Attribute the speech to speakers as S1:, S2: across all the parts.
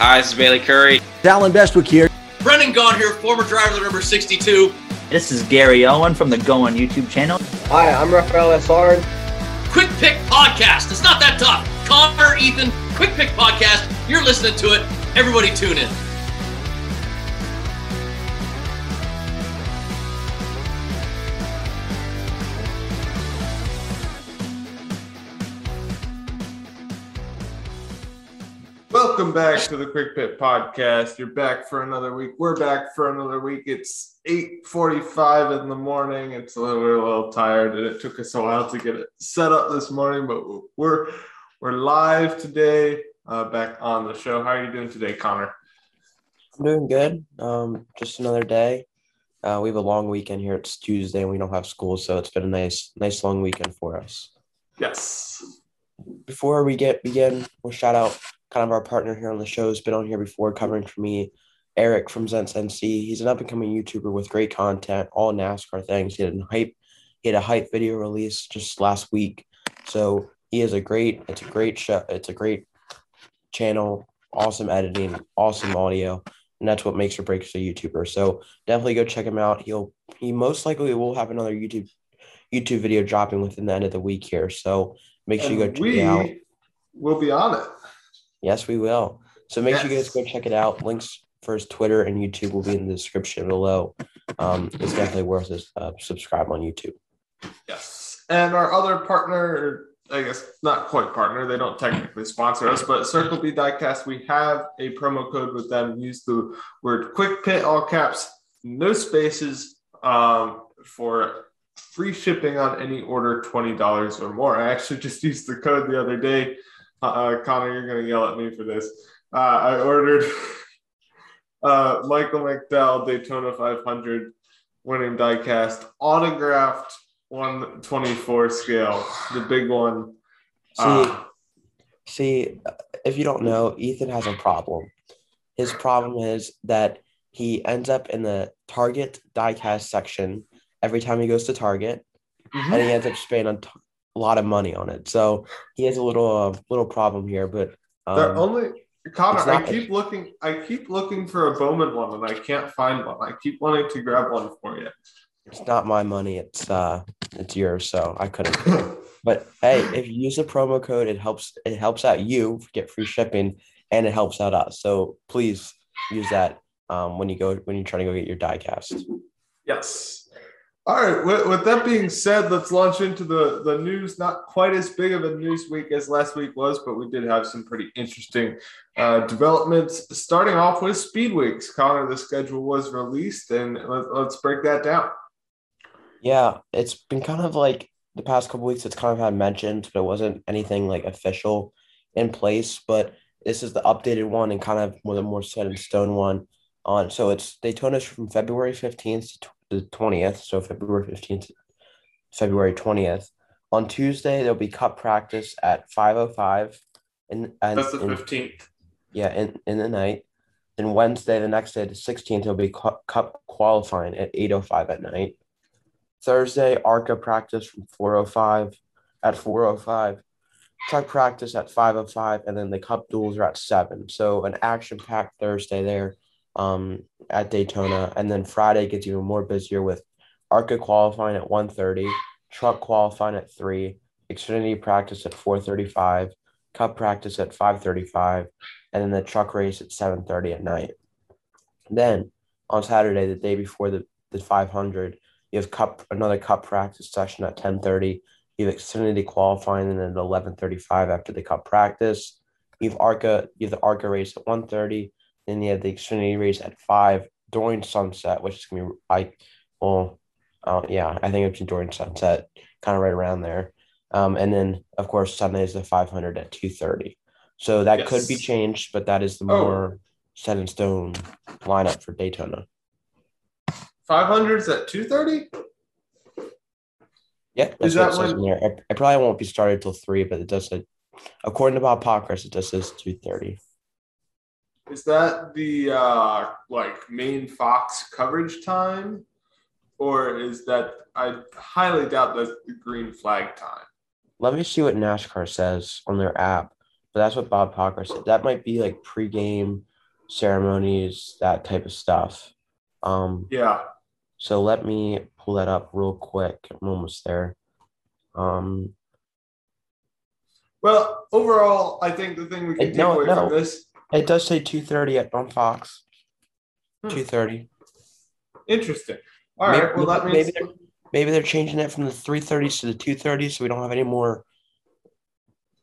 S1: Hi, this is Bailey Curry.
S2: Allen Bestwick here.
S3: Brendan Gaughan here, former driver of number 62.
S4: This is Gary Owen from the Go On YouTube channel.
S5: Hi, I'm Rafael Essard.
S3: Quick Pit Podcast. It's not that tough. Connor, Ethan, Quick Pit Podcast. You're listening to it. Everybody tune in.
S6: Welcome back to the Quick Pit Podcast. You're back for another week. We're back for another week. It's 8:45 in the morning. It's a little, we're a little tired, and it took us a while to get it set up this morning, but we're we're live today, uh, back on the show. How are you doing today, Connor?
S5: I'm doing good. Um, just another day. Uh, we have a long weekend here. It's Tuesday, and we don't have school, so it's been a nice, nice long weekend for us.
S6: Yes.
S5: Before we get begin, we'll shout out kind of our partner here on the show has been on here before covering for me. Eric from ZenseNC. He's an up and coming YouTuber with great content, all NASCAR things. He had a hype, he had a hype video release just last week. So he is a great, it's a great show, it's a great channel, awesome editing, awesome audio, and that's what makes or breaks a YouTuber. So definitely go check him out. He'll he most likely will have another YouTube YouTube video dropping within the end of the week here. So make sure
S6: And
S5: you go check
S6: we
S5: it out.
S6: We'll be on it.
S5: Yes, we will. So make sure you guys go check it out. Links for his Twitter and YouTube will be in the description below. Um, it's definitely worth it. Uh, subscribe on YouTube.
S6: Yes. And our other partner, I guess not quite partner, they don't technically sponsor us, but Circle B Diecast, we have a promo code with them. Use the word quick pit, all caps, no spaces, um, for free shipping on any order $20 or more. I actually just used the code the other day. Uh, Connor, you're going to yell at me for this. Uh, I ordered uh, Michael McDowell Daytona 500 winning diecast autographed 124 scale, the big one.
S5: See,
S6: Uh,
S5: see, if you don't know, Ethan has a problem. His problem is that he ends up in the Target diecast section every time he goes to Target,
S6: mhm.
S5: and he ends up spending t- a lot of money on it. So he has a little uh, little problem here. But
S6: They're
S5: um,
S6: only Connor. I keep looking. I keep looking for a Bowman one, and I can't find one. I keep wanting to grab one for you.
S5: it's not my money. It's uh, it's yours. So I couldn't. But hey, if you use the promo code, it helps. It helps out you get free shipping, and it helps out us. So please use that um, when you go when you're trying to go get your diecast.
S6: yes. All right. With, with that being said, let's launch into the the news. Not quite as big of a news week as last week was, but we did have some pretty interesting uh, developments. Starting off with Speed Weeks. Connor, the schedule was released, and let, let's break that down.
S5: Yeah, it's been kind of like the past couple weeks. It's kind of had mentioned, but it wasn't anything like official in place. But this is the updated one and kind of more the more set in stone one. On so it's Daytona's from February fifteenth to the twentieth. So February fifteenth, February twentieth. On Tuesday there'll be cup practice at five oh five, and and
S6: That's the
S5: and-
S6: fifteenth.
S5: yeah, in, in the night. Then Wednesday, the next day, the 16th, will be cu- cup qualifying at 8.05 at night. Thursday, ARCA practice from 4.05 at 4.05. Truck practice at 5.05, and then the cup duels are at 7. So an action-packed Thursday there um, at Daytona. And then Friday gets even more busier with ARCA qualifying at 1.30, truck qualifying at 3, Xfinity practice at 4.35, cup practice at 5.35, and then the truck race at 7.30 at night. Then on Saturday, the day before the, the 500, you have cup another cup practice session at 10.30. You have Xfinity qualifying and then at 11.35 after the cup practice. You have ARCA, you have the ARCA race at 1.30. Then you have the Xfinity race at 5 during sunset, which is going to be, I, well, uh, yeah, I think it's during sunset, kind of right around there. Um, and then, of course, Sunday is the 500 at 2.30. So that could be changed, but that is the
S6: Oh.
S5: more set in stone lineup for Daytona.
S6: 500s at 230?
S5: Yeah,
S6: Is that when-.
S5: I, I probably won't be started till three, but it does according to Bob Pockrass, it does says 2.30.
S6: Is that the uh like main Fox coverage time? Or is that I highly doubt that's the green flag time.
S5: Let me see what NASCAR says on their app. but that's what Bob Parker said. That might be like pregame ceremonies, that type of stuff. Um,
S6: Yeah.
S5: so let me pull that up real quick. I'm almost there. Um,
S6: Well, overall, I think the thing we can take
S5: no,
S6: away
S5: no.
S6: from this
S5: it does say two thirty at on Fox.
S6: Hmm.
S5: Two thirty.
S6: interesting. All right. Well, that means
S5: maybe they're, maybe they're changing it from the three thirties to the two thirties, so we don't have any more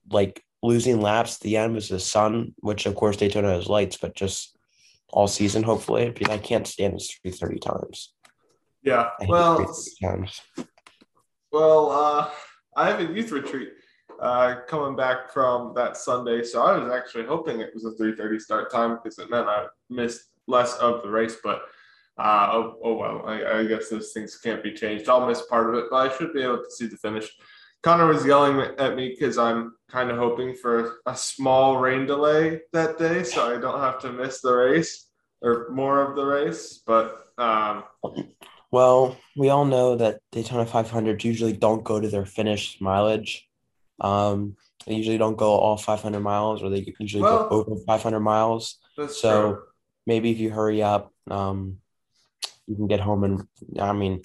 S5: like losing laps at the end was the sun, which of course Daytona has lights, but just all season hopefully. Because I can't stand this three thirty times.
S6: yeah. Well,
S5: times.
S6: Well, uh, I have a youth retreat uh, coming back from that Sunday, so I was actually hoping it was a 3:30 start time because it meant I missed less of the race. But uh, oh, oh well, I, I guess those things can't be changed. I'll miss part of it, but I should be able to see the finish. Connor was yelling at me because I'm kind of hoping for a small rain delay that day, so I don't have to miss the race or more of the race. But um,
S5: Well, we all know that Daytona 500s usually don't go to their finished mileage. Um, they usually don't go all 500 miles, or they usually
S6: Well-
S5: go over 500 miles. So
S6: true.
S5: maybe if you hurry up, um, you can get home and I mean,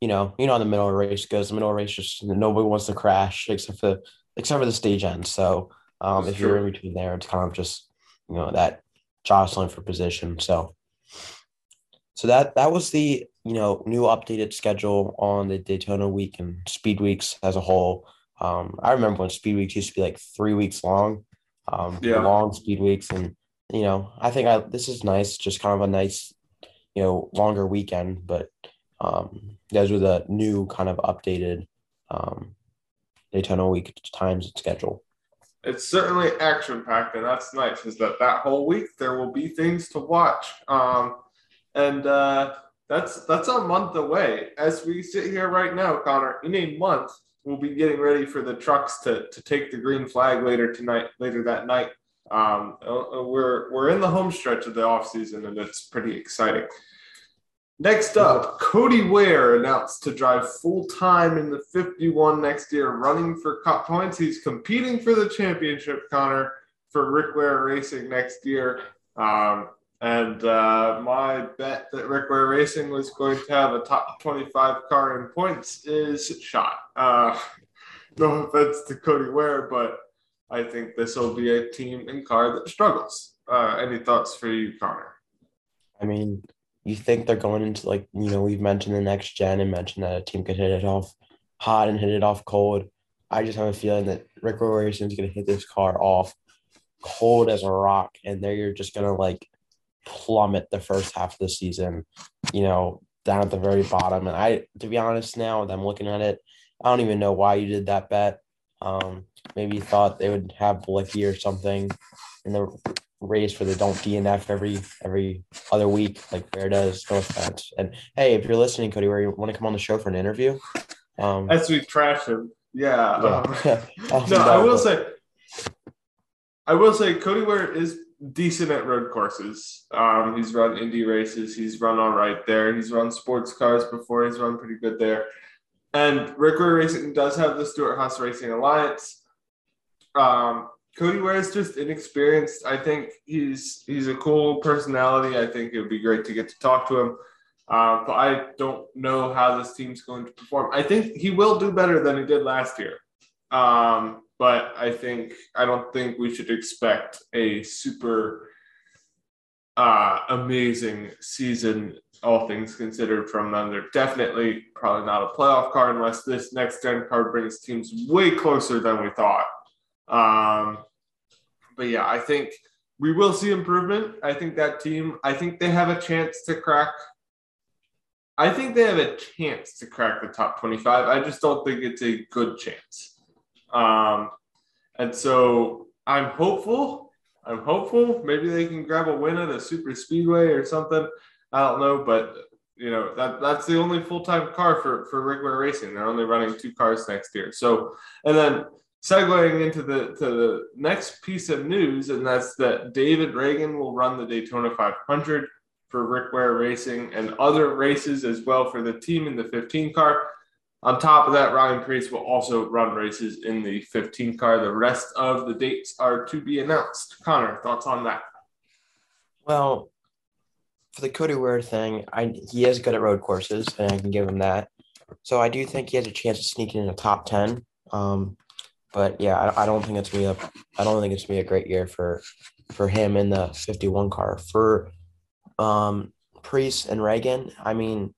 S5: you know, you know how the middle of the race goes. The middle of the race just nobody wants to crash except for except for the stage end. So um, if you're in between there, it's kind of just you know that jostling for position. So so that that was the you know new updated schedule on the Daytona week and speed weeks as a whole. Um, I remember when speed weeks used to be like three weeks long, um,
S6: Yeah.
S5: long speed weeks, and you know I think I this is nice, just kind of a nice, you know, longer weekend. But um, those were the new kind of updated um, Daytona week times and schedule.
S6: it's certainly action packed, and that's nice. Is that that whole week there will be things to watch, um, and uh, that's that's a month away. As we sit here right now, Connor, in a month we'll be getting ready for the trucks to to take the green flag later tonight, later that night. Um, uh, uh, we're we're in the home stretch of the off season, and it's pretty exciting. Next up, Cody Ware announced to drive full time in the 51 next year, running for Cup points. He's competing for the championship, Connor, for Rick Ware Racing next year. Um, and uh, my bet that Rick Ware Racing was going to have a top 25 car in points is shot. Uh, no offense to Cody Ware, but I think this will be a team and car that struggles. Uh, any thoughts for you, Connor?
S5: I mean, you think they're going into like, you know, we've mentioned the next gen and mentioned that a team could hit it off hot and hit it off cold. I just have a feeling that Rick Roll Racing is going to hit this car off cold as a rock, and they're just going to like plummet the first half of the season, you know, down at the very bottom. And I, to be honest, now that I'm looking at it, I don't even know why you did that bet. Um, maybe you thought they would have Bilicki or something in the race where they don't DNF every every other week like Bear does. No offense. And hey, if you're listening, Cody, where you want to come on the show for an interview? Um,
S6: As we trash him, yeah.
S5: yeah. Um,
S6: no, I will say, I will say, Cody Ware is decent at road courses. Um, he's run Indy races. He's run all right there. He's run sports cars before. He's run pretty good there. And Rick Ware Racing does have the Stewart-Haas Racing Alliance. Um, Cody Ware is just inexperienced. I think he's he's a cool personality. I think it would be great to get to talk to him. Uh, but I don't know how this team's going to perform. I think he will do better than he did last year. Um, but I think I don't think we should expect a super uh, amazing season, all things considered, from them. They're definitely probably not a playoff card unless this next gen card brings teams way closer than we thought. Um, but yeah, I think we will see improvement. I think that team, I think they have a chance to crack. I think they have a chance to crack the top 25. I just don't think it's a good chance. Um, and so I'm hopeful. I'm hopeful. Maybe they can grab a win at a super speedway or something. I don't know, but you know that that's the only full time car for for Ware Racing. They're only running two cars next year. So, and then segueing into the to the next piece of news, and that's that David Ragan will run the Daytona 500 for Rick Ware Racing and other races as well for the team in the 15 car. On top of that, Ryan Preece will also run races in the 15 car. The rest of the dates are to be announced. Connor, thoughts on that?
S5: Well, for the Cody Ware thing, I he is good at road courses, and I can give him that. So I do think he has a chance of sneaking in the top ten. Um, but yeah, I, I don't think it's gonna be a I don't think it's gonna be a great year for for him in the fifty one car. For um Preece and Ragan, I mean,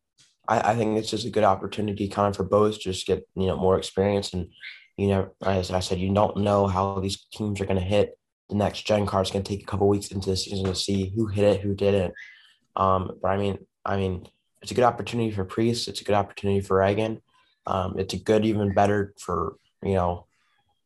S5: I, I think it's just a good opportunity kind of for both just get you know more experience and you know as I said, you don't know how these teams are gonna hit. The next gen car is gonna take a couple weeks into the season to see who hit it, who didn't. Um, but I mean, I mean, it's a good opportunity for Preece. It's a good opportunity for Ragan. Um, it's a good, even better for you know,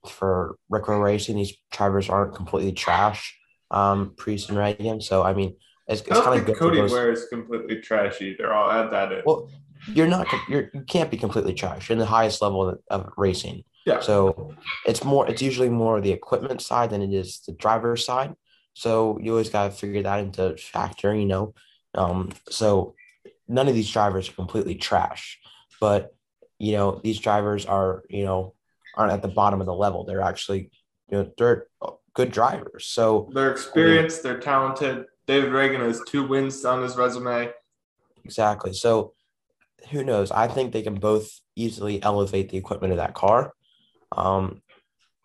S5: for Rick Racing. These drivers aren't completely trash. Um, Preece and Ragan. So I mean, it's, it's kind of good.
S6: Cody Ware is completely trash either. I'll add that in.
S5: Well, you're not. You're you can't be completely trash. You're in the highest level of, of racing.
S6: Yeah.
S5: So it's more. It's usually more the equipment side than it is the driver's side. So you always got to figure that into factor. You know, um, so none of these drivers are completely trash, but you know these drivers are you know aren't at the bottom of the level. They're actually you know they're good drivers. So
S6: they're experienced. they're talented. David Ragan has two wins on his resume.
S5: Exactly. So who knows? I think they can both easily elevate the equipment of that car. Um,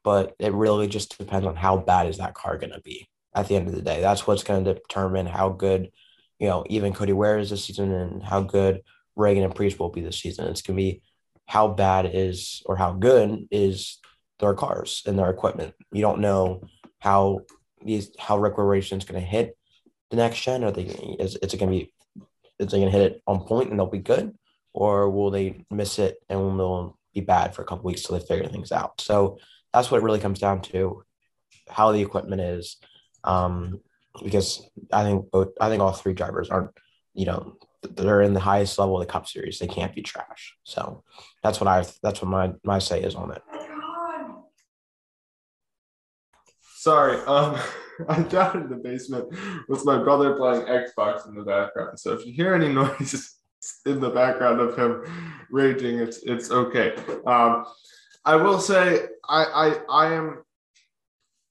S5: but it really just depends on how bad is that car going to be at the end of the day. That's what's going to determine how good you know, even Cody Ware is this season and how good Reagan and Preece will be this season. It's going to be how bad is or how good is their cars and their equipment. You don't know how these how Rick is going to hit the next gen. Are they is it's going to be is they going to hit it on point and they'll be good, or will they miss it and they'll be bad for a couple weeks till they figure things out? So that's what it really comes down to, how the equipment is, um, because I think both I think all three drivers aren't you know they're in the highest level of the Cup Series. They can't be trash. So that's what I that's what my my say is on it.
S6: Sorry, um, I'm down in the basement with my brother playing Xbox in the background. So if you hear any noises in the background of him raging, it's it's okay. Um, I will say I I I am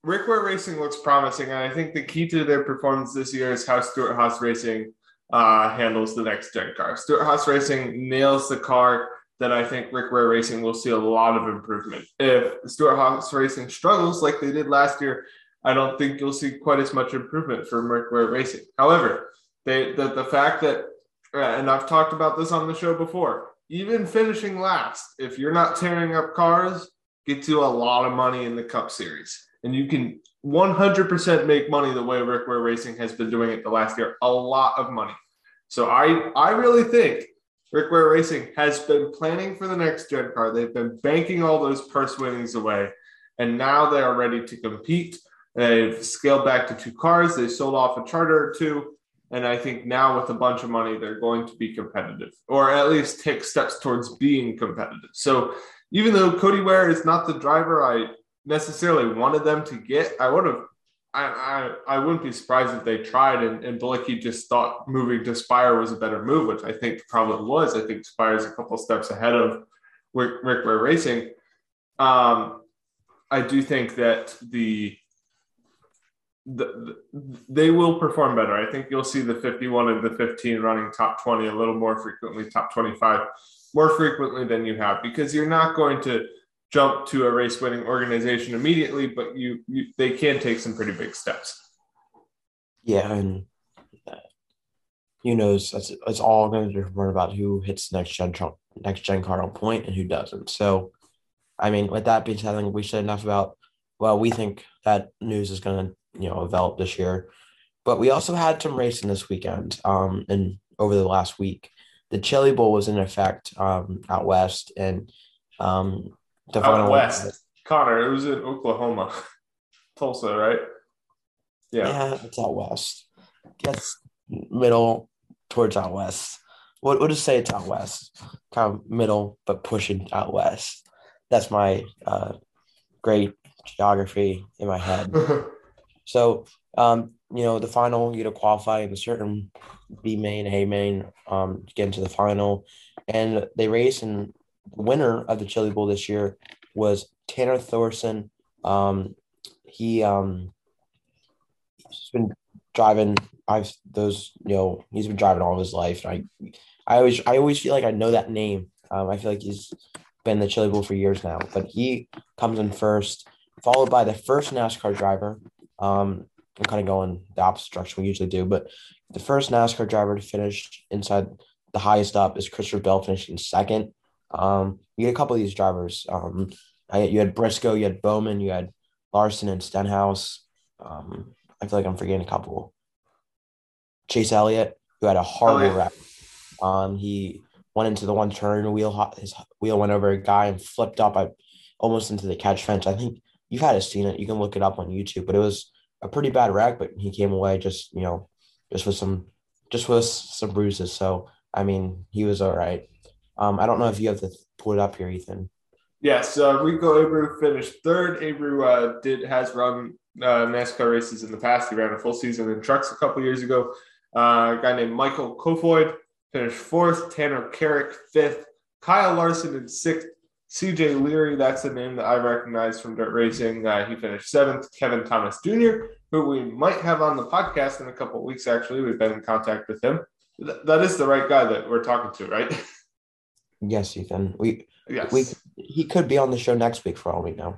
S6: Rick Ware Racing looks promising, and I think the key to their performance this year is how Stewart-Haas Racing uh, handles the next gen car. Stewart-Haas Racing nails the car that I think Rick Ware Racing will see a lot of improvement. If Stewart-Haas Racing struggles like they did last year, I don't think you'll see quite as much improvement for Ware Racing. However, they the, the fact that, uh, and I've talked about this on the show before, even finishing last, if you're not tearing up cars, gets you a lot of money in the Cup Series and you can 100% make money the way Rick Ware Racing has been doing it the last year. A lot of money. So I I really think Rick Ware Racing has been planning for the next gen car. They've been banking all those purse winnings away, and now they are ready to compete. They've scaled back to two cars. They sold off a charter or two. And I think now with a bunch of money, they're going to be competitive or at least take steps towards being competitive. So even though Cody Ware is not the driver I necessarily wanted them to get. I would have. I, I, I wouldn't be surprised if they tried and, and Bilicki just thought moving to Spire was a better move, which I think probably was. I think Spire is a couple steps ahead of Rick, Rick Ware Racing. Um, I do think that the, the, the, they will perform better. I think you'll see the 51 and the 15 running top 20 a little more frequently, top 25 more frequently than you have because you're not going to – jump to a race winning organization immediately, but you, you they can take some pretty big steps.
S5: Yeah, and who knows? It's all going to be about who hits next gen next gen card on point and who doesn't. So, I mean, with that being said, I think we said enough about. Well, we think that news is going to you know develop this year, but we also had some racing this weekend. Um, and over the last week, the Chili Bowl was in effect um out west, and um
S6: the out west. Connor, it was in Oklahoma, Tulsa, right?
S5: Yeah. Yeah, it's out west. Yes, middle towards out west. What we'll just say it's out west, kind of middle, but pushing out west. That's my uh, great geography in my head. so, um, you know, the final, you know, qualify in a certain B main, A main, um, get into the final, and they race and the winner of the Chili Bowl this year was Tanner Thorson. Um, he um, he's been driving. I've those you know he's been driving all his life. I I always I always feel like I know that name. Um, I feel like he's been the Chili Bowl for years now, but he comes in first, followed by the first NASCAR driver. Um, I'm kind of going the opposite direction we usually do, but the first NASCAR driver to finish inside the highest up is Christopher Bell finishing second. Um, you had a couple of these drivers. Um, I, you had Briscoe, you had Bowman, you had Larson and Stenhouse. Um, I feel like I'm forgetting a couple. Chase Elliott, who had a horrible
S6: Elliott.
S5: wreck. Um, he went into the one turn wheel. His wheel went over a guy and flipped up. I almost into the catch fence. I think you've had to seen it. You can look it up on YouTube. But it was a pretty bad wreck. But he came away just you know just with some just with some bruises. So I mean he was all right. Um, I don't know if you have to pull it up here, Ethan.
S6: Yes, uh, Rico Abreu finished third. Abreu uh, did has run uh, NASCAR races in the past. He ran a full season in trucks a couple years ago. Uh, a guy named Michael Kofoid finished fourth. Tanner Carrick fifth. Kyle Larson in sixth. CJ Leary, that's a name that I recognize from dirt racing. Uh, he finished seventh. Kevin Thomas Jr., who we might have on the podcast in a couple of weeks. Actually, we've been in contact with him. Th- that is the right guy that we're talking to, right?
S5: Yes, Ethan. We
S6: yes.
S5: we he could be on the show next week for all we know.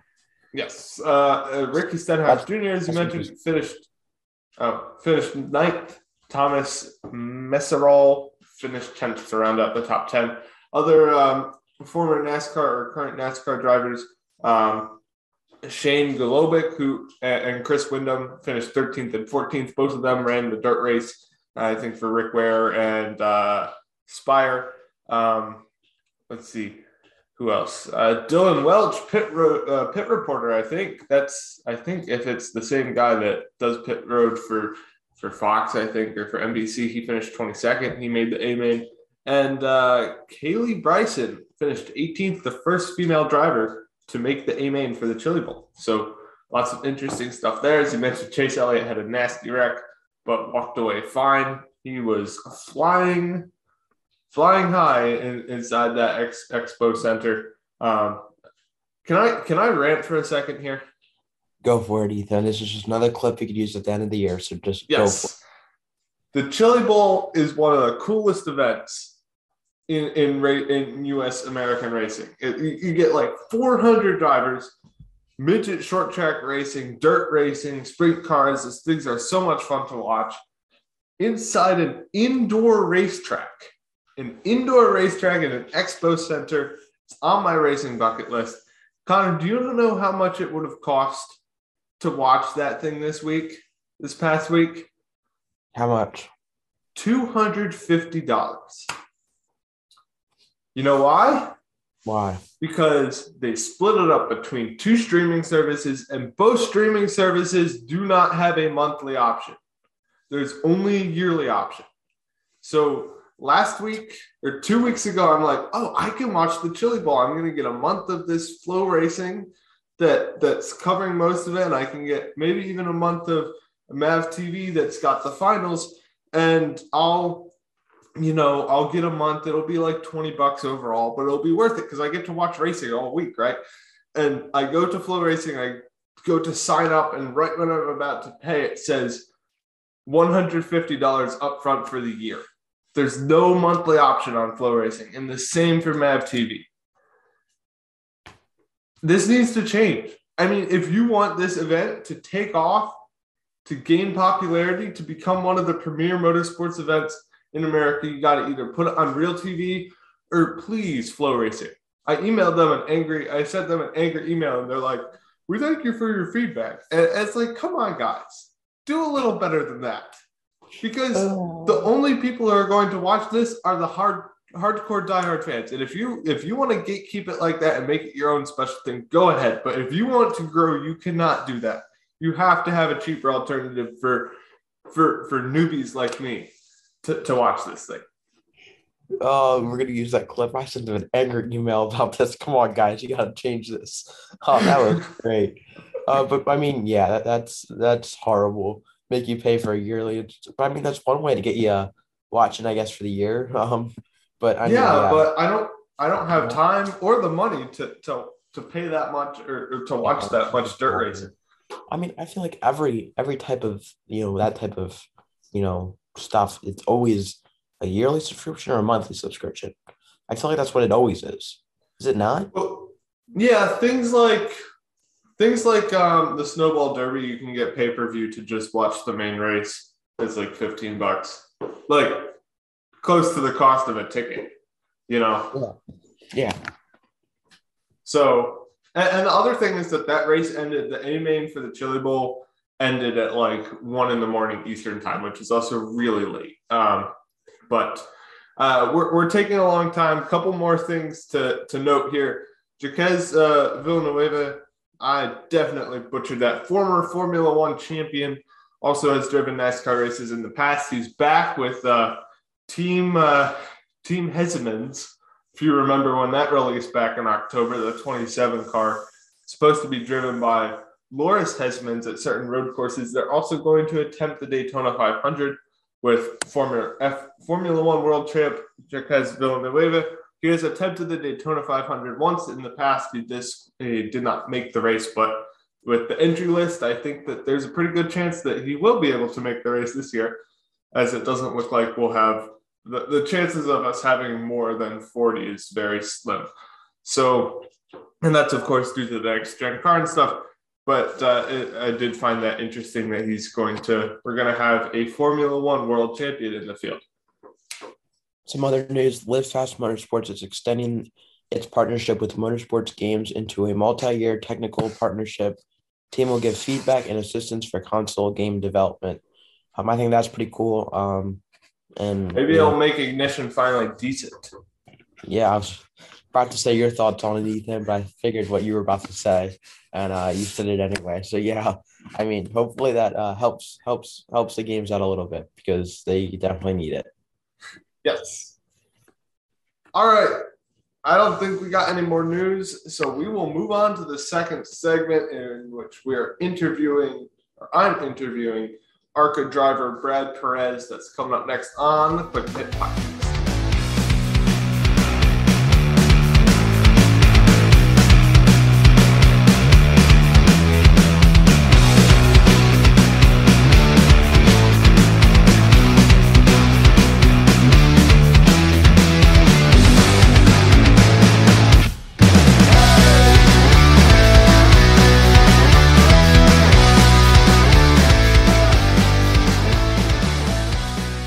S6: Yes. Uh, uh, Ricky Stenhouse
S5: That's-
S6: Jr., as you mentioned, finished uh, finished ninth. Thomas Meseraull finished 10th to round out the top 10. Other um, former NASCAR or current NASCAR drivers, um, Shane Golobic who, and Chris Windom finished 13th and 14th. Both of them ran the dirt race, I think, for Rick Ware and uh, Spire. Um, let's see who else? Uh, Dillon Welch, pit road, uh, pit reporter. I think that's. I think if it's the same guy that does pit road for for Fox, I think, or for NBC, he finished 22nd. He made the A main, and uh, Kaylee Bryson finished 18th, the first female driver to make the A main for the Chili Bowl. So lots of interesting stuff there. As you mentioned, Chase Elliott had a nasty wreck, but walked away fine. He was flying flying high in, inside that ex, expo center. Um, can I can I rant for a second here?
S5: Go for it, Ethan. This is just another clip we could use at the end of the year. So just go for it.
S6: Yes, the Chili Bowl is one of the coolest events in in in U.S. American racing. It, you, you get like 400 drivers, midget short track racing, dirt racing, sprint cars. These things are so much fun to watch. Inside an indoor racetrack, an indoor racetrack in an expo center. It's on my racing bucket list. Connor, do you know how much it would have cost to watch that thing this week, this past week?
S5: How much?
S6: $250. You know why?
S5: Why?
S6: Because they split it up between two streaming services, and both streaming services do not have a monthly option. There's only a yearly option. So last week or two weeks ago, I'm like, oh, I can watch the Chili Bowl. I'm going to get a month of this FloRacing that that's covering most of it. And I can get maybe even a month of Mav TV that's got the finals. And I'll, you know, I'll get a month. It'll be like 20 bucks overall, but it'll be worth it because I get to watch racing all week, right? And I go to FloRacing, I go to sign up, and right when I'm about to pay, it says $150 upfront for the year. There's no monthly option on FloRacing, and the same for Mav TV. This needs to change. I mean, if you want this event to take off, to gain popularity, to become one of the premier motorsports events in America, you got to either put it on real TV or please FloRacing. I emailed them an angry, I sent them an angry email, and they're like, "We thank you for your feedback." And it's like, come on, guys, do a little better than that, because oh. the only people who are going to watch this are the hard hardcore diehard fans. And if you if you want to gatekeep it like that and make it your own special thing, go ahead. But if you want to grow, you cannot do that. You have to have a cheaper alternative for for for newbies like me to, to watch this thing.
S5: Oh, we're gonna use that clip. I sent them an angry email about this. Come on, guys, you gotta change this. Oh, that was great. Uh, but I mean, yeah, that, that's that's horrible. Make you pay for a yearly. But I mean, that's one way to get you uh, watching, I guess, for the year. Um, but I mean,
S6: yeah,
S5: yeah,
S6: but I don't I don't have time or the money to to to pay that much or, or to watch that much dirt racing.
S5: I mean, I feel like every every type of you know that type of you know stuff. It's always a yearly subscription or a monthly subscription. I feel like that's what it always is. Is it not?
S6: Well, yeah, things like things like um, the snowball derby, you can get pay per view to just watch the main race. It's like fifteen bucks, like close to the cost of a ticket. You know.
S5: Yeah.
S6: So, and, and the other thing is that that race ended. The A main for the Chili Bowl ended at like one in the morning Eastern time, which is also really late. Um, but uh, we're, we're taking a long time. A couple more things to, to note here. Jaquez uh, Villanueva, I definitely butchered that. Former Formula One champion, also has driven NASCAR races in the past. He's back with uh, Team uh, Team Hesemans. If you remember when that released back in October, the 27 car supposed to be driven by Loris Hezemans at certain road courses. They're also going to attempt the Daytona 500 with former F Formula One world champ Jaquez Villanueva. He has attempted the Daytona 500 once in the past. He just he did not make the race, but with the entry list, I think that there's a pretty good chance that he will be able to make the race this year, as it doesn't look like we'll have the, the chances of us having more than 40 is very slim. So, and that's of course due to the next gen car and stuff but uh, it, I did find that interesting that he's going to. We're going to have a Formula One world champion in the field.
S5: Some other news: Live Fast Motorsports is extending its partnership with Motorsports Games into a multi-year technical partnership. Team will give feedback and assistance for console game development. Um, I think that's pretty cool. Um, and
S6: maybe it'll make Ignition finally decent.
S5: Yeah, about to say your thoughts on it, Ethan, but I figured what you were about to say, and uh, you said it anyway. So yeah, I mean, hopefully that uh, helps helps helps the games out a little bit because they definitely need it.
S6: Yes. All right. I don't think we got any more news, so we will move on to the second segment in which we are interviewing, or I'm interviewing, ARCA driver Brad Perez. That's coming up next on the Quick Pit Podcast.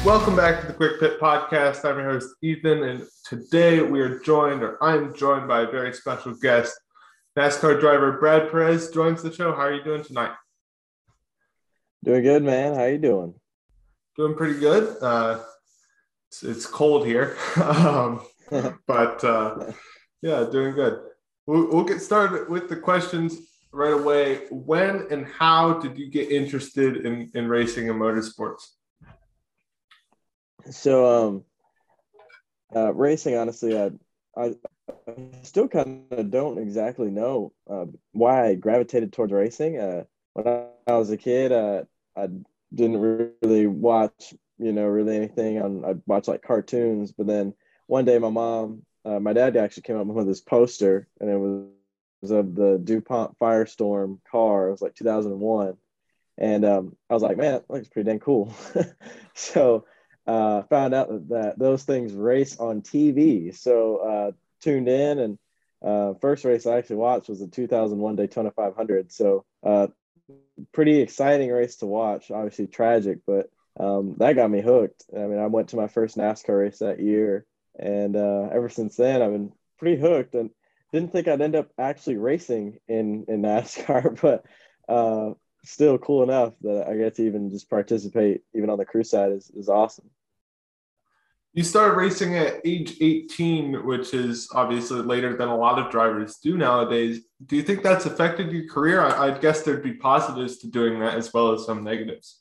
S6: Welcome back to the Quick Pit Podcast. I'm your host, Ethan, and today we are joined, or I'm joined by a very special guest. NASCAR driver Brad Perez joins the show. How are you doing tonight?
S1: Doing good, man. How are you doing?
S6: Doing pretty good. Uh, it's, it's cold here, um, but uh, yeah, doing good. We'll, we'll get started with the questions right away. When and how did you get interested in, in racing and motorsports?
S1: So, um, uh, racing, honestly, I, I, still kind of don't exactly know uh, why I gravitated towards racing. Uh, when I, I was a kid, uh, I didn't really watch, you know, really anything. On I watched like cartoons, but then one day, my mom, uh, my dad actually came up with this poster, and it was, was of the DuPont Firestorm car. It was like 2001, and um, I was like, man, that looks pretty dang cool. so uh, found out that, those things race on TV. So uh, tuned in and uh, first race I actually watched was the 2001 Daytona 500. So uh, pretty exciting race to watch. Obviously tragic, but um, that got me hooked. I mean, I went to my first NASCAR race that year, and uh, ever since then I've been pretty hooked. And didn't think I'd end up actually racing in in NASCAR, but uh, still cool enough that I get to even just participate, even on the crew side, is, is awesome.
S6: You started racing at age 18, which is obviously later than a lot of drivers do nowadays. Do you think that's affected your career? I, guess there'd be positives to doing that as well as some negatives.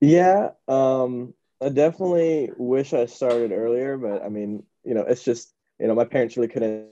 S1: Yeah, um, I definitely wish I started earlier, but I mean, you know, it's just, you know, my parents really couldn't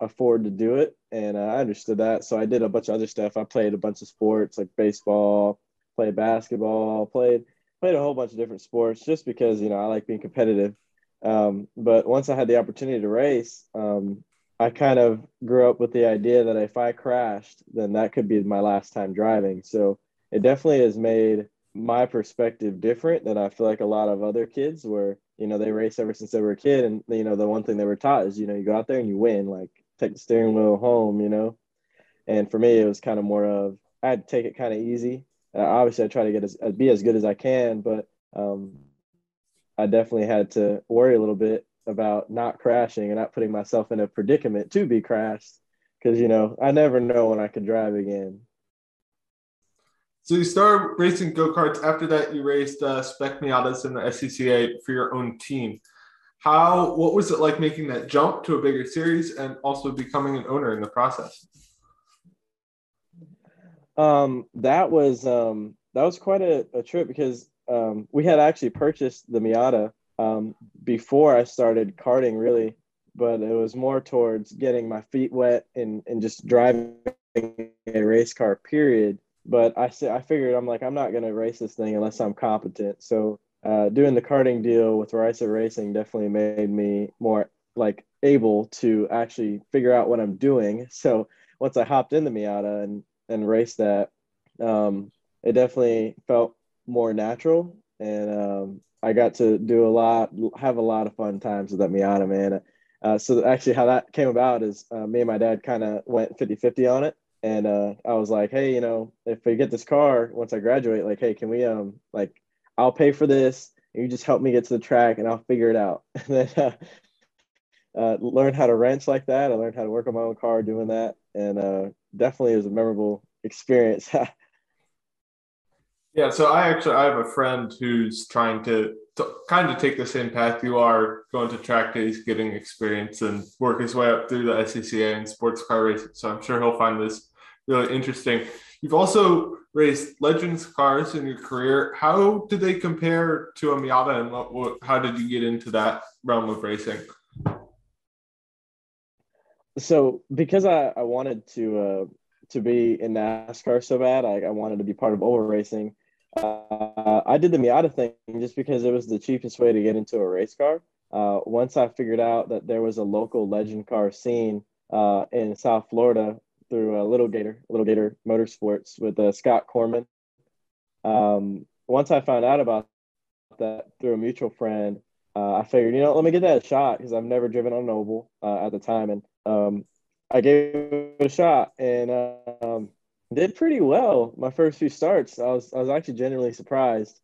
S1: afford to do it and uh, i understood that so i did a bunch of other stuff i played a bunch of sports like baseball played basketball played played a whole bunch of different sports just because you know i like being competitive Um, but once I had the opportunity to race, um, I kind of grew up with the idea that if I crashed, then that could be my last time driving. So it definitely has made my perspective different than I feel like a lot of other kids where, you know, they race ever since they were a kid. And, you know, the one thing they were taught is, you know, you go out there and you win, like take the steering wheel home, you know. And for me, it was kind of more of, I had to take it kind of easy. Obviously, I try to get as, be as good as I can, but um, I definitely had to worry a little bit about not crashing and not putting myself in a predicament to be crashed because you know I never know when I could drive again.
S6: So you started racing go karts. After that, you raced uh, Spec Miatas in the SCCA for your own team. How? What was it like making that jump to a bigger series and also becoming an owner in the process?
S1: Um, that was um, that was quite a, a trip because um, we had actually purchased the Miata um, before I started karting, really, but it was more towards getting my feet wet and, and just driving a race car, period. But I said I figured I'm like I'm not gonna race this thing unless I'm competent. So uh, doing the karting deal with Risa Racing definitely made me more like able to actually figure out what I'm doing. So once I hopped in the Miata and and raced that, um, it definitely felt more natural and um, I got to do a lot, have a lot of fun times with that Miata, man. Uh, so actually how that came about is uh, me and my dad kind of went 50 50 on it. And uh, I was like, hey, you know, if we get this car once I graduate, like, hey, can we, um, like, I'll pay for this. You just help me get to the track and I'll figure it out. and then uh, uh, learn how to wrench like that. I learned how to work on my own car doing that. And uh, definitely was a memorable experience.
S6: Yeah, so I actually I have a friend who's trying to, to, kind of take the same path you are, going to track days, getting experience, and work his way up through the SCCA and sports car racing. So I'm sure he'll find this really interesting. You've also raced Legends cars in your career. How do they compare to a Miata, and what, what, how did you get into that realm of racing?
S1: So because I, I wanted to uh, to be in NASCAR so bad, I, I wanted to be part of oval racing uh, I did the Miata thing just because it was the cheapest way to get into a race car. Uh, once I figured out that there was a local legend car scene uh, in South Florida through uh, Little Gator, Little Gator Motorsports with uh, Scott Corman. Um, once I found out about that through a mutual friend, uh, I figured, you know, let me get that a shot because I've never driven on oval uh, at the time, and um, I gave it a shot, and um, did pretty well my first few starts. I was I was actually genuinely surprised,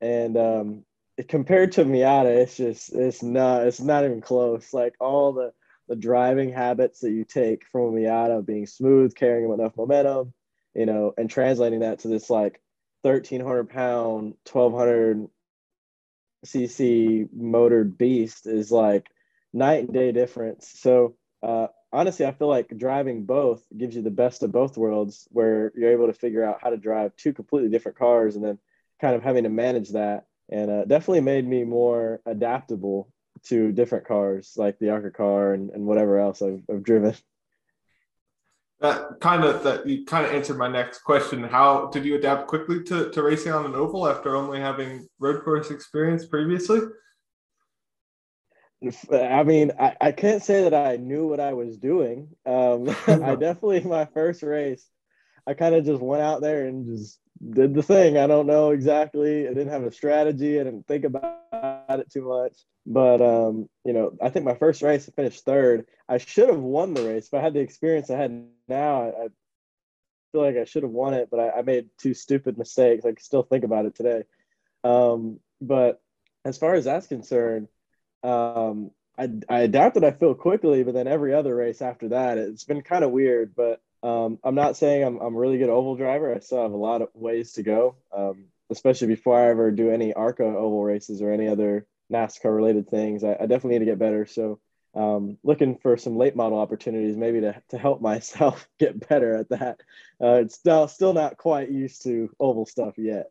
S1: and um, compared to Miata, it's just it's not it's not even close. Like all the the driving habits that you take from a Miata, being smooth, carrying enough momentum, you know, and translating that to this like thirteen hundred pound, twelve hundred cc motored beast is like night and day difference. So uh, honestly, I feel like driving both gives you the best of both worlds, where you're able to figure out how to drive two completely different cars, and then kind of having to manage that. And uh, definitely made me more adaptable to different cars, like the ARCA car and, and whatever else I've, I've driven.
S6: That kind of that you kind of answered my next question. How did you adapt quickly to, to racing on an oval after only having road course experience previously?
S1: I mean, I, I can't say that I knew what I was doing. Um, I definitely, my first race, I kind of just went out there and just did the thing. I don't know exactly. I didn't have a strategy. I didn't think about it too much. But, um, you know, I think my first race, I finished third. I should have won the race. If I had the experience I had now, I, I feel like I should have won it, but I, I, made two stupid mistakes. I can still think about it today. Um, but as far as that's concerned, um, I, I adapted, I feel quickly, but then every other race after that, it's been kind of weird. But um, I'm not saying I'm, I'm a really good oval driver. I still have a lot of ways to go, um, especially before I ever do any ARCA oval races or any other NASCAR related things. I, I definitely need to get better. So, um, looking for some late model opportunities, maybe to, to help myself get better at that. Uh, it's still, still not quite used to oval stuff yet.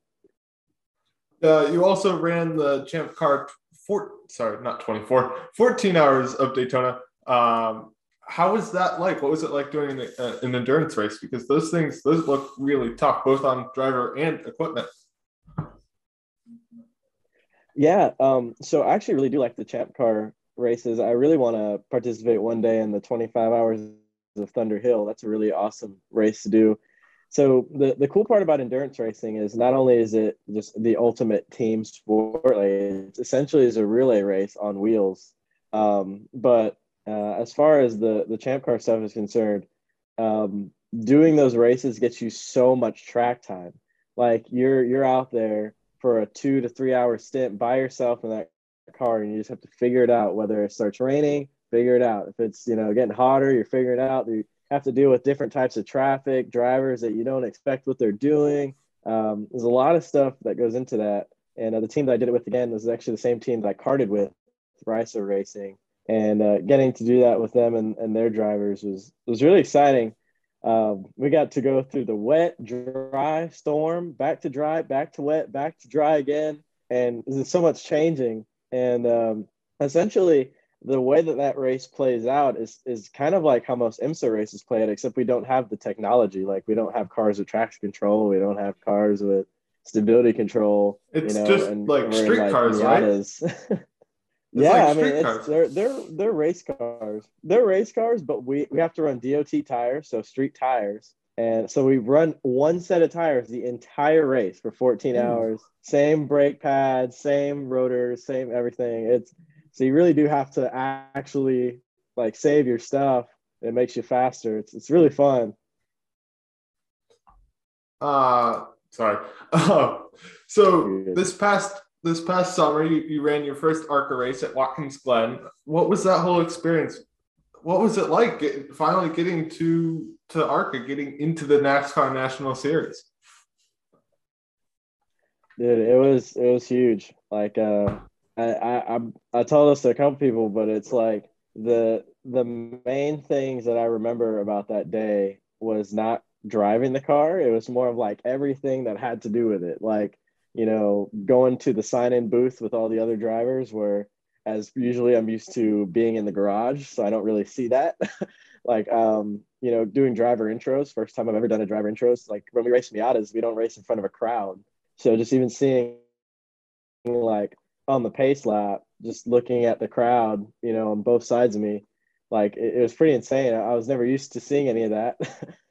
S6: Uh, you also ran the Champ Car four, sorry, not 24, 14 hours of Daytona. Um, how was that like? What was it like doing an, uh, an endurance race? Because those things, those look really tough, both on driver and equipment.
S1: Yeah. Um, so I actually really do like the champ car races. I really want to participate one day in the 25 hours of Thunder Hill. That's a really awesome race to do. So the, the cool part about endurance racing is not only is it just the ultimate team sport, like it essentially is a relay race on wheels. Um, but uh, as far as the the champ car stuff is concerned, um, doing those races gets you so much track time. Like you're you're out there for a two to three hour stint by yourself in that car, and you just have to figure it out. Whether it starts raining, figure it out. If it's you know getting hotter, you're figuring it out. You have to deal with different types of traffic, drivers that you don't expect what they're doing. Um, there's a lot of stuff that goes into that. And uh, the team that I did it with again was actually the same team that I karted with, Riso Racing, and uh, getting to do that with them and, and their drivers was was really exciting. Um, we got to go through the wet, dry, storm, back to dry, back to wet, back to dry again, and there's so much changing. And um, essentially, the way that that race plays out is is kind of like how most IMSA races play it, except we don't have the technology. Like we don't have cars with traction control, we don't have cars with stability control.
S6: It's
S1: you know,
S6: just like street cars, right? It's
S1: yeah,
S6: like
S1: I mean,
S6: street
S1: it's, they're they're they're race cars. They're race cars, but we we have to run DOT tires, so street tires, and so we run one set of tires the entire race for 14
S6: Hmm.
S1: hours. Same brake pads, same rotors, same everything. It's so you really do have to actually like save your stuff. It makes you faster. It's it's really fun.
S6: Uh sorry. so this past this past summer you, you ran your first ARCA race at Watkins Glen. What was that whole experience? What was it like finally getting to to ARCA, getting into the NASCAR National Series?
S1: Dude, it was it was huge. Like uh I I I, I told this to a couple people, but it's like the the main things that I remember about that day was not driving the car. It was more of like everything that had to do with it. Like, you know, going to the sign-in booth with all the other drivers where as usually I'm used to being in the garage, so I don't really see that. like um, you know, doing driver intros. First time I've ever done a driver intros. Like when we race Miatas, we don't race in front of a crowd. So just even seeing like on the pace lap, just looking at the crowd, you know, on both sides of me, like it, it was pretty insane. I, I was never used to seeing any of that.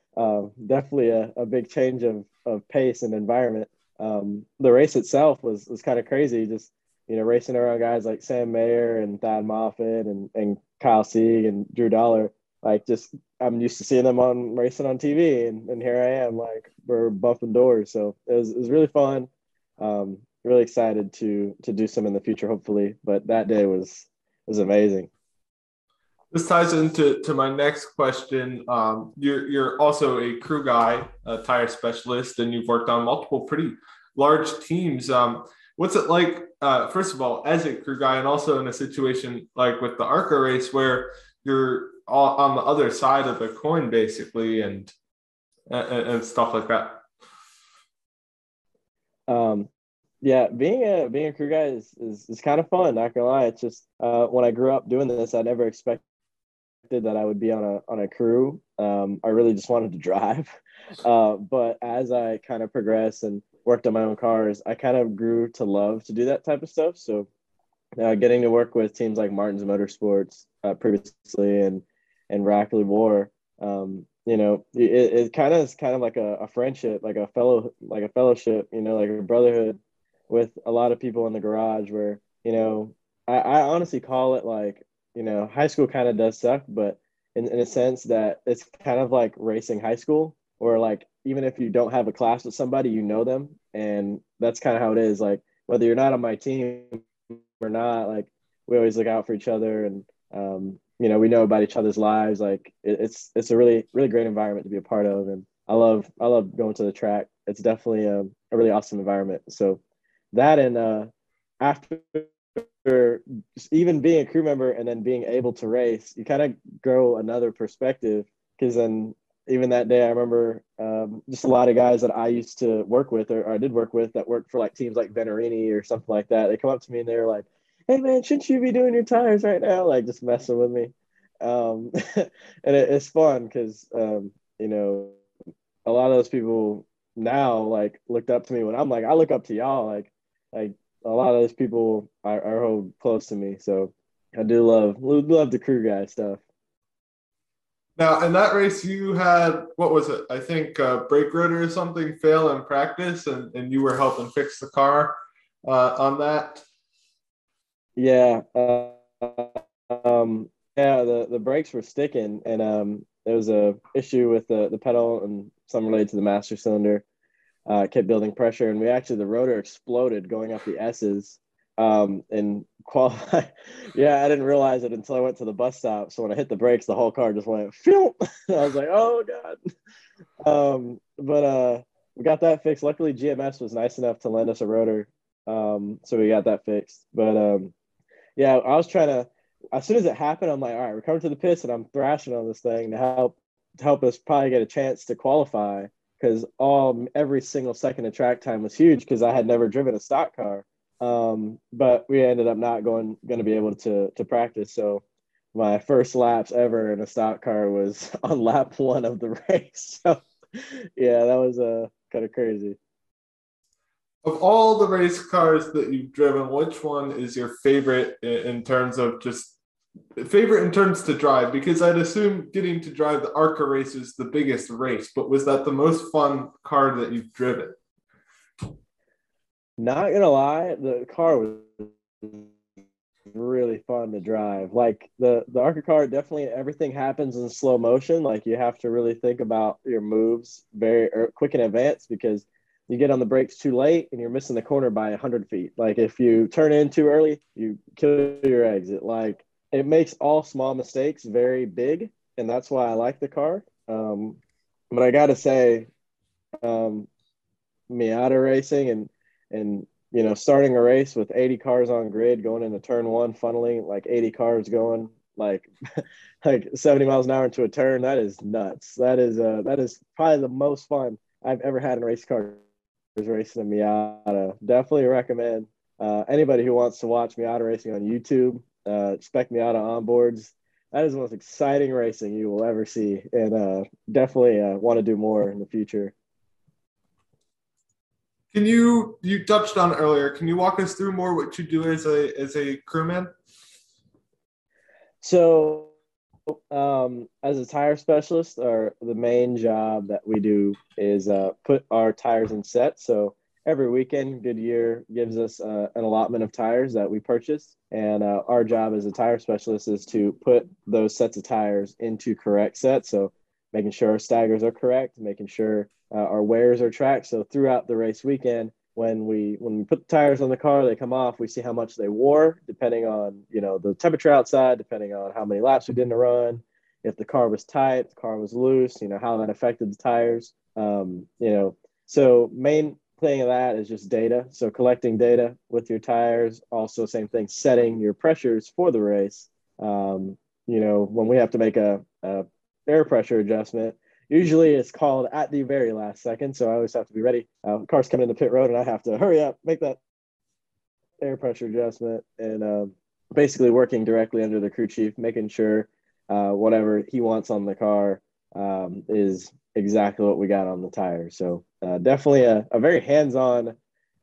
S1: um, definitely a, a big change of, of pace and environment. Um, the race itself was was kind of crazy. Just you know, racing around guys like Sam Mayer and Thad Moffitt and and Kyle Sieg and Drew Dollar. Like just I'm used to seeing them on racing on TV, and, and here I am, like we're bumping doors. So it was it was really fun. Um, really excited to to do some in the future, hopefully. But that day was was amazing.
S6: This ties into to my next question. Um, you're you're also a crew guy, a tire specialist, and you've worked on multiple pretty large teams. Um, what's it like? Uh, first of all, as a crew guy, and also in a situation like with the ARCA race, where you're all on the other side of the coin, basically, and and, and stuff like that.
S1: Um, yeah, being a being a crew guy is, is, is kind of fun. Not gonna lie, it's just uh, when I grew up doing this, I never expected that I would be on a on a crew. Um, I really just wanted to drive, uh, but as I kind of progressed and worked on my own cars, I kind of grew to love to do that type of stuff. So, uh, getting to work with teams like Martin's Motorsports uh, previously and and Rackley WAR, um, you know, it, it kind of is kind of like a, a friendship, like a fellow, like a fellowship, you know, like a brotherhood with a lot of people in the garage where, you know, I, I honestly call it like, you know, high school kind of does suck, but in, in a sense that it's kind of like racing high school or like, even if you don't have a class with somebody, you know them. And that's kind of how it is. Like, whether you're not on my team or not, like, we always look out for each other and, um, you know, we know about each other's lives. Like it, it's, it's a really, really great environment to be a part of. And I love, I love going to the track. It's definitely a, a really awesome environment. So that, and, uh, after even being a crew member and then being able to race, you kind of grow another perspective. Cause then even that day, I remember um, just a lot of guys that I used to work with or, or I did work with that worked for like teams like Venturini or something like that. They come up to me and they're like, hey man, shouldn't you be doing your tires right now? Like just messing with me. Um, and it, it's fun because, um, you know, a lot of those people now like looked up to me when I'm like, I look up to y'all. Like, like a lot of those people are, are hold close to me. So I do love love the crew guy stuff.
S6: Now, in that race, you had what was it? I think uh, brake rotor or something fail in practice, and, and you were helping fix the car uh, on that.
S1: Yeah, uh, um, yeah. The, the brakes were sticking, and um, there was a issue with the the pedal and some related to the master cylinder. Uh, kept building pressure, and we actually the rotor exploded going up the S's. Um, and qualify. yeah, I didn't realize it until I went to the bus stop. So when I hit the brakes, the whole car just went. I was like, oh god. Um, but uh, we got that fixed. Luckily, GMS was nice enough to lend us a rotor, um, so we got that fixed. But um, yeah, I was trying to. As soon as it happened, I'm like, all right, we're coming to the pits, and I'm thrashing on this thing to help to help us probably get a chance to qualify because all every single second of track time was huge because I had never driven a stock car. Um, but we ended up not going going to be able to to practice. So my first laps ever in a stock car was on lap one of the race. So yeah, that was uh, kind of crazy.
S6: Of all the race cars that you've driven, which one is your favorite in terms of just favorite in terms to drive? Because I'd assume getting to drive the ARCA race is the biggest race, but was that the most fun car that you've driven?
S1: Not gonna lie, the car was really fun to drive. Like the the ARCA car, definitely everything happens in slow motion. Like you have to really think about your moves very er, quick in advance because you get on the brakes too late and you're missing the corner by 100 feet. Like if you turn in too early, you kill your exit. Like it makes all small mistakes very big, and that's why I like the car. Um, but I got to say, um, Miata racing and and you know starting a race with 80 cars on grid going into turn one funneling like 80 cars going like like 70 miles an hour into a turn that is nuts. That is uh that is probably the most fun i've ever had in race car is racing a miata. Definitely recommend uh, anybody who wants to watch miata racing on youtube uh spec miata onboards that is the most exciting racing you will ever see and uh definitely uh, want to do more in the future
S6: can you you touched on earlier? Can you walk us through more what you do as a as a crewman?
S1: So, um, as a tire specialist, our the main job that we do is uh, put our tires in set. So every weekend, Goodyear gives us uh, an allotment of tires that we purchase, and uh, our job as a tire specialist is to put those sets of tires into correct sets. So making sure our staggers are correct, making sure uh, our wears are tracked. So throughout the race weekend, when we when we put the tires on the car, they come off. We see how much they wore, depending on you know the temperature outside, depending on how many laps we didn't run, if the car was tight, the car was loose, you know how that affected the tires. Um, you know, so main thing of that is just data. So collecting data with your tires. Also, same thing, setting your pressures for the race. Um, you know, when we have to make a, a air pressure adjustment, Usually it's called at the very last second, so I always have to be ready. Uh, cars coming in the pit road, and I have to hurry up, make that air pressure adjustment, and um, basically working directly under the crew chief, making sure uh, whatever he wants on the car um, is exactly what we got on the tire. So uh, definitely a, a very hands-on,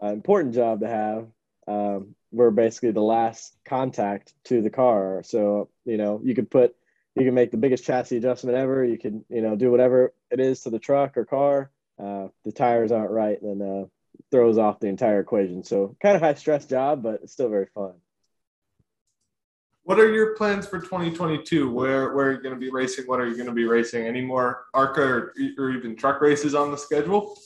S1: uh, important job to have. Um, we're basically the last contact to the car. So you know you could put you can make the biggest chassis adjustment ever. You can, you know, do whatever it is to the truck or car. Uh, the tires aren't right, then uh, throws off the entire equation. So kind of high stress job, but it's still very fun.
S6: What are your plans for 2022? Where where are you going to be racing? What are you going to be racing? Any more ARCA or, or even truck races on the schedule?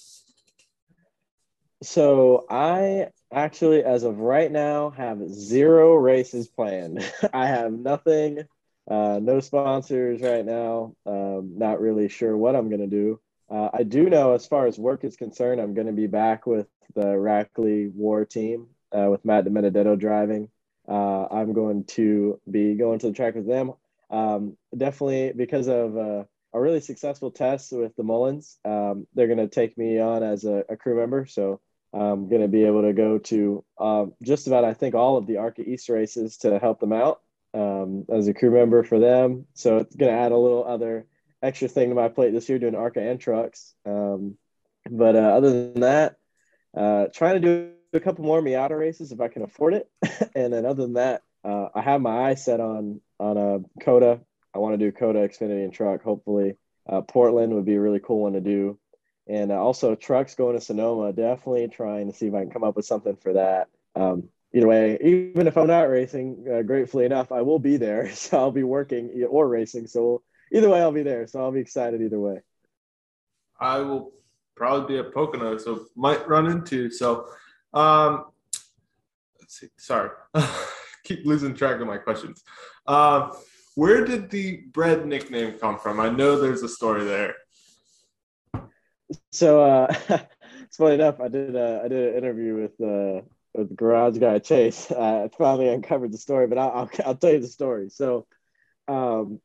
S1: So I actually, as of right now, have zero races planned. I have nothing uh, no sponsors right now. Um, not really sure what I'm going to do. Uh, I do know, as far as work is concerned, I'm going to be back with the Rackley WAR team uh, with Matt DiBenedetto driving. Uh, I'm going to be going to the track with them. Um, definitely because of uh, a really successful test with the Mullins, um, they're going to take me on as a, a, crew member. So I'm going to be able to go to um, just about, I think, all of the ARCA East races to help them out um, as a crew member for them. So it's going to add a little other extra thing to my plate this year doing ARCA and trucks. Um, but uh, other than that, uh, trying to do a couple more Miata races if I can afford it, and then other than that, uh, I have my eyes set on on a Coda. I want to do Coda Xfinity and truck. Hopefully, uh, Portland would be a really cool one to do, and uh, also trucks going to Sonoma. Definitely trying to see if I can come up with something for that. Um, either way, even if I'm not racing, uh, gratefully enough, I will be there. So I'll be working or racing. So either way, I'll be there. So I'll be excited either way.
S6: I will probably be at Pocono, so might run into. So, um, let's see. Sorry, keep losing track of my questions. Um, where did the bread nickname come from? I know there's a story there.
S1: So uh, it's funny enough. I did uh, I did an interview with uh, with the garage guy Chase. I finally uncovered the story, but I'll, I'll, I'll tell you the story. So, um,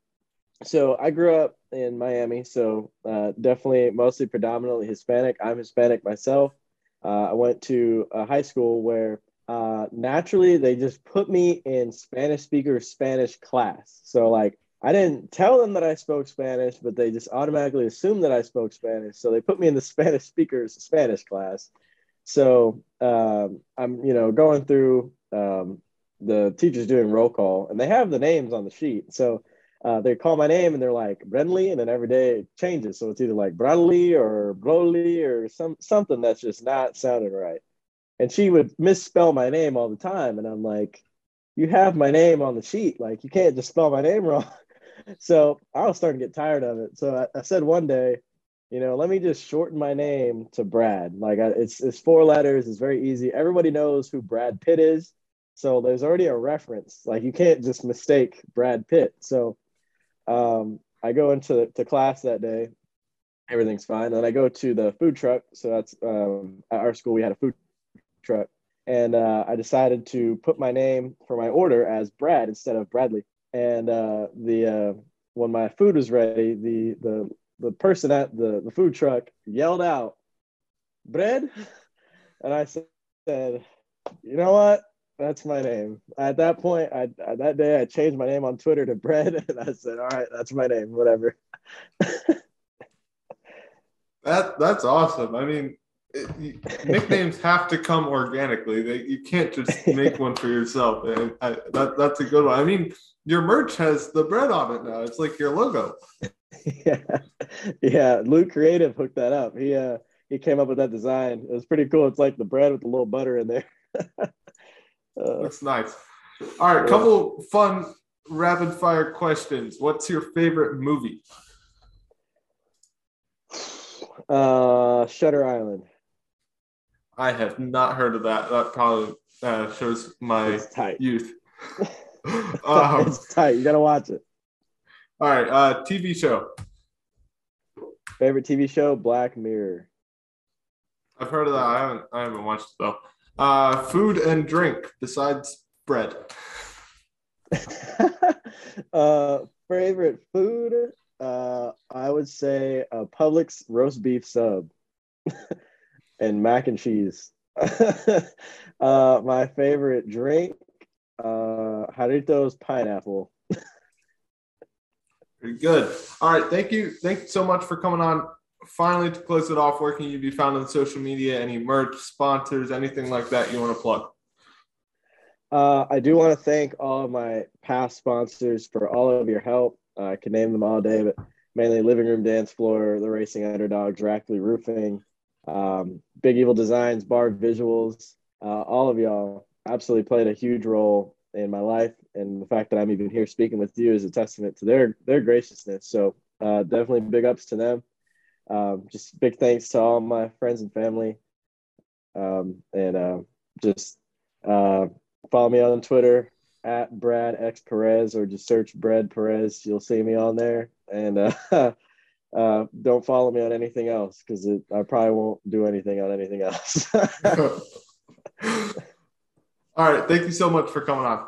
S1: so I grew up in Miami, so uh, definitely mostly predominantly Hispanic. I'm Hispanic myself. Uh, I went to a high school where uh, naturally they just put me in Spanish speaker Spanish class. So like I didn't tell them that I spoke Spanish, but they just automatically assumed that I spoke Spanish. So they put me in the Spanish speakers Spanish class. So um, I'm, you know, going through um, the teachers doing roll call, and they have the names on the sheet. So uh, they call my name, and they're like Brenly, and then every day it changes. So it's either like Bradley or Broly or some something that's just not sounding right. And she would misspell my name all the time, and I'm like, "You have my name on the sheet. Like you can't just spell my name wrong." so I was starting to get tired of it. So I, I said one day, you know, let me just shorten my name to Brad. Like I, it's it's four letters. It's very easy. Everybody knows who Brad Pitt is, so there's already a reference. Like you can't just mistake Brad Pitt. So um, I go into to class that day. Everything's fine. And I go to the food truck. So that's um, at our school. We had a food truck, and uh, I decided to put my name for my order as Brad instead of Bradley. And uh, the uh, when my food was ready, the the the person at the, the food truck yelled out, bread. And I said, you know what? That's my name. At that point, I, that day I changed my name on Twitter to bread and I said, all right, that's my name, whatever.
S6: that that's awesome. I mean, it, nicknames have to come organically. They, you can't just make one for yourself. And I, that, that's a good one. I mean, your merch has the bread on it now. It's like your logo.
S1: yeah, yeah. Luke Creative hooked that up. He uh he came up with that design. It was pretty cool. It's like the bread with a little butter in there. Uh,
S6: Looks nice. All right, couple fun rapid fire questions. What's your favorite movie?
S1: Uh, Shutter Island.
S6: I have not heard of that. That probably uh, shows my youth.
S1: um, it's tight. You gotta watch it.
S6: All right, uh, TV show.
S1: Favorite TV show: Black Mirror.
S6: I've heard of that. I haven't. I haven't watched it though. Uh, food and drink besides bread.
S1: uh, favorite food? Uh, I would say a Publix roast beef sub and mac and cheese. uh, my favorite drink? Uh, Jarritos pineapple.
S6: Very good. All right. Thank you. Thank you so much for coming on. Finally, to close it off, where can you be found on social media? Any merch, sponsors, anything like that you want to plug?
S1: Uh, I do want to thank all of my past sponsors for all of your help. Uh, I can name them all day, but mainly Living Room Dance Floor, The Racing Underdogs, Rackley Roofing, um, Big Evil Designs, Bar Visuals. Uh, all of y'all absolutely played a huge role in my life, and the fact that I'm even here speaking with you is a testament to their their graciousness. So uh, definitely big ups to them. Um, just big thanks to all my friends and family, um, and uh, just uh, follow me on Twitter at Brad X Perez or just search Brad Perez. You'll see me on there, and uh, uh, don't follow me on anything else because I probably won't do anything on anything else.
S6: All right. Thank you so much for coming on.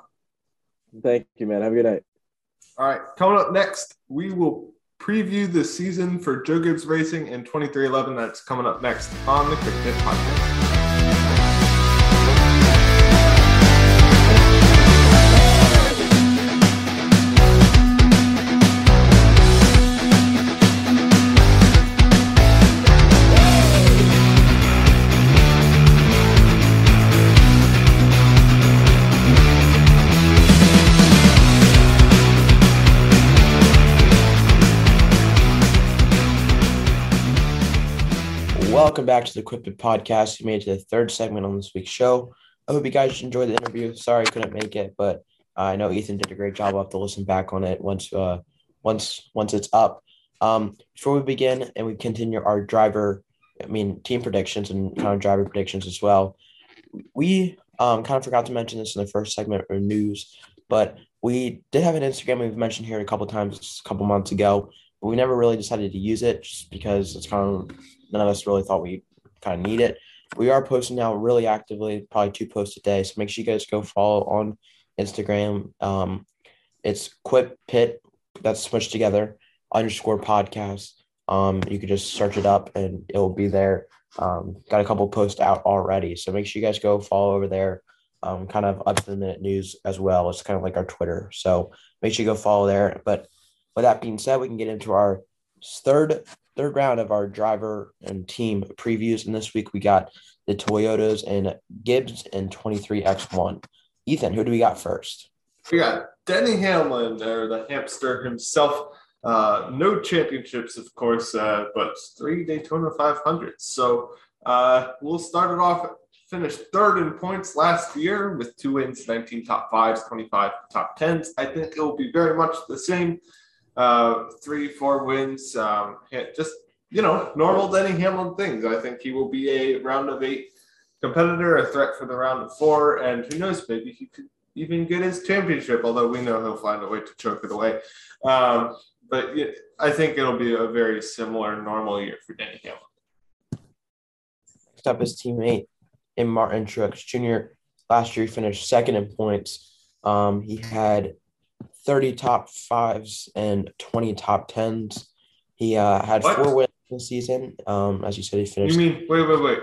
S1: Thank you, man. Have a good night.
S6: All right. Coming up next, we will preview the season for Joe Gibbs Racing in 23XI. That's coming up next on the Quick Podcast.
S5: Welcome back to the Pick Podcast. You made it to the third segment on this week's show. I hope you guys enjoyed the interview. Sorry I couldn't make it, but I know Ethan did a great job. I'll have to listen back on it once uh once once it's up. Um, before we begin and we continue our driver, I mean team predictions and kind of driver predictions as well. We um kind of forgot to mention this in the first segment or news, but we did have an Instagram we've mentioned here a couple times a couple months ago, but we never really decided to use it just because it's kind of none of us really thought we kind of need it. We are posting now really actively, probably two posts a day. So make sure you guys go follow on Instagram. Um, it's Quick Pit, that's smushed together, underscore podcast. Um, you could just search it up and it will be there. Um, got a couple posts out already. So make sure you guys go follow over there. Um, kind of up to the minute news as well. It's kind of like our Twitter. So make sure you go follow there. But with that being said, we can get into our third third round of our driver and team previews. And this week we got the Toyotas and Gibbs and 23XI. Ethan, who do we got first?
S6: We got Denny Hamlin, or the hamster himself. Uh, no championships, of course, uh, but three Daytona 500s. So uh, we'll start it off. Finished third in points last year with two wins, 19 top fives, 25 top tens. I think it will be very much the same uh, three, four wins. Um, just you know, normal Denny Hamlin things. I think he will be a round of eight competitor, a threat for the round of four, and who knows, maybe he could even get his championship. Although we know he'll find a way to choke it away. Um, but I think it'll be a very similar normal year for Denny Hamlin.
S5: Next up, his teammate in Martin Truex Jr. Last year, he finished second in points. Um, he had 30 top fives and 20 top tens. He uh, had
S6: What?
S5: four wins this season. Um, as you said, he finished.
S6: You mean wait, wait, wait?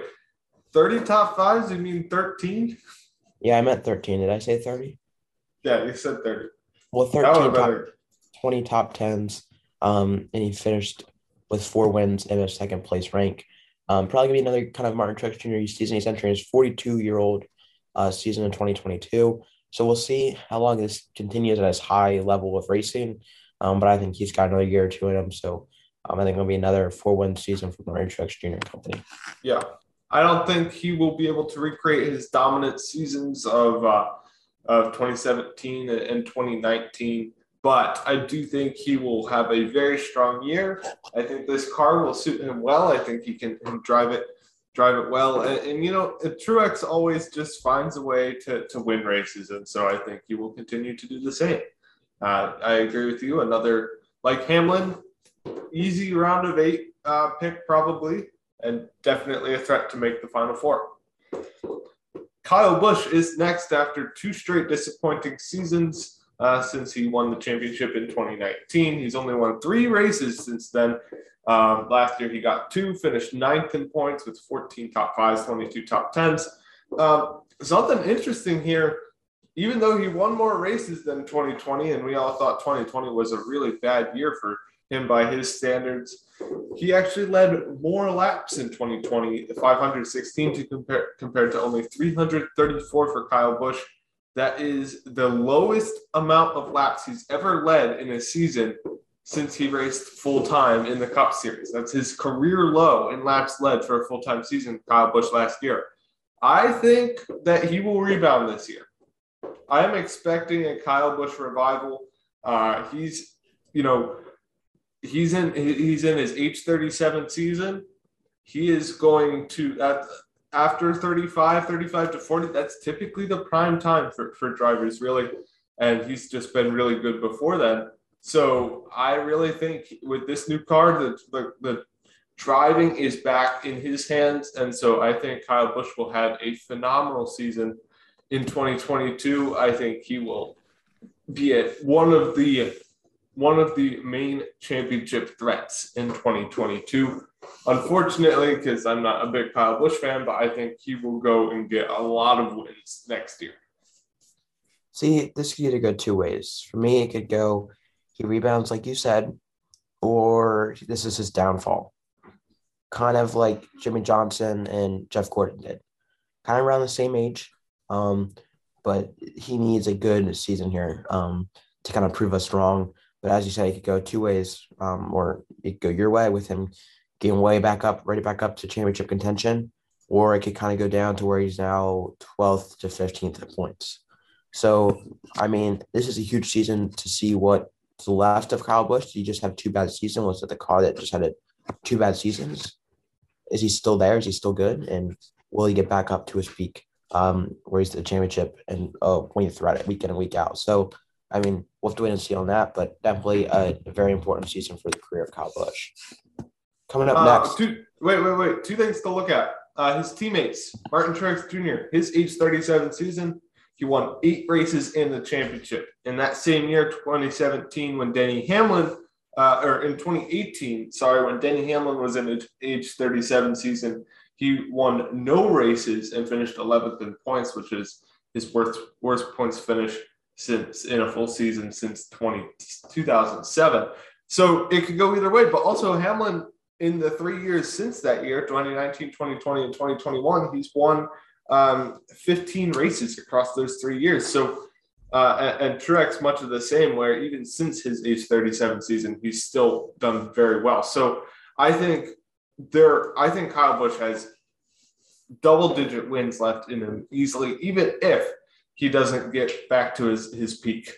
S6: Thirty top fives? You mean thirteen?
S5: yeah, I meant 13. Did I say 30?
S6: Yeah, you said thirty.
S5: Well,
S6: That
S5: 13 top, 20 top tens. Um, and he finished with four wins and a second place rank. Um, probably gonna be another kind of Martin Truex Jr. season. He's entering his 42 year old uh, season in 2022. So we'll see how long this continues at his high level of racing. Um, but I think he's got another year or two in him. So um, I think it'll be another four win season for Martin Truex Jr. Company.
S6: Yeah, I don't think he will be able to recreate his dominant seasons of uh, of 2017 and 2019. But I do think he will have a very strong year. I think this car will suit him well. I think he can, can drive it drive it well. And, and you know, Truex always just finds a way to, to win races. And so I think he will continue to do the same. Uh, I agree with you. Another like Hamlin, easy round of eight uh, pick probably, and definitely a threat to make the final four. Kyle Busch is next after two straight disappointing seasons uh, since he won the championship in 2019. He's only won three races since then. Um, last year he got two, finished ninth in points with 14 top fives, 22 top tens. Um, something interesting here, even though he won more races than 2020, and we all thought 2020 was a really bad year for him by his standards, he actually led more laps in 2020, 516 to compare compared to only 334 for Kyle Busch. That is the lowest amount of laps he's ever led in a season since he raced full time in the Cup Series. That's his career low in laps led for a full time season, Kyle Busch last year. I think that he will rebound this year. I am expecting a Kyle Busch revival. Uh, he's, you know, he's in he's in his thirty seven season. He is going to at after 35, 35 to 40, that's typically the prime time for, for drivers, really. And he's just been really good before then. So I really think with this new car, the, the, the driving is back in his hands. And so I think Kyle Busch will have a phenomenal season in 2022. I think he will be at one of the one of the main championship threats in 2022. Unfortunately, because I'm not a big Kyle Busch fan, but I think he will go and get a lot of wins next year.
S5: See, this could go two ways. For me, it could go he rebounds, like you said, or this is his downfall. Kind of like Jimmie Johnson and Jeff Gordon did. Kind of around the same age. Um, but he needs a good season here um, to kind of prove us wrong. But as you said, it could go two ways, um, or it could go your way with him getting way back up, ready back up to championship contention, or it could kind of go down to where he's now 12th to 15th at points. So, I mean, this is a huge season to see what's left of Kyle Busch. Did he just have two bad seasons? Was it the car that just had a, two bad seasons? Is he still there? Is he still good? And will he get back up to his peak um, where he's the championship and uh, winning throughout it week in and week out? So, I mean, we'll have to wait and see on that, but definitely a, very important season for the career of Kyle Busch. Coming up
S6: Uh,
S5: next,
S6: two, wait, wait, wait. Two things to look at. Uh, his teammates, Martin Truex Jr., his age 37 season, he won eight races in the championship. In that same year, 2017, when Denny Hamlin, uh, or in 2018, sorry, when Denny Hamlin was in his age 37 season, he won no races and finished 11th in points, which is his worst, worst points finish since in a full season since 20, 2007. So it could go either way, but also Hamlin in the three years since that year 2019 2020 and 2021 he's won um, 15 races across those three years. So uh, and, and Truex much of the same where even since his age 37 season he's still done very well. So i think there i think kyle busch has double digit wins left in him easily even if he doesn't get back to his his peak.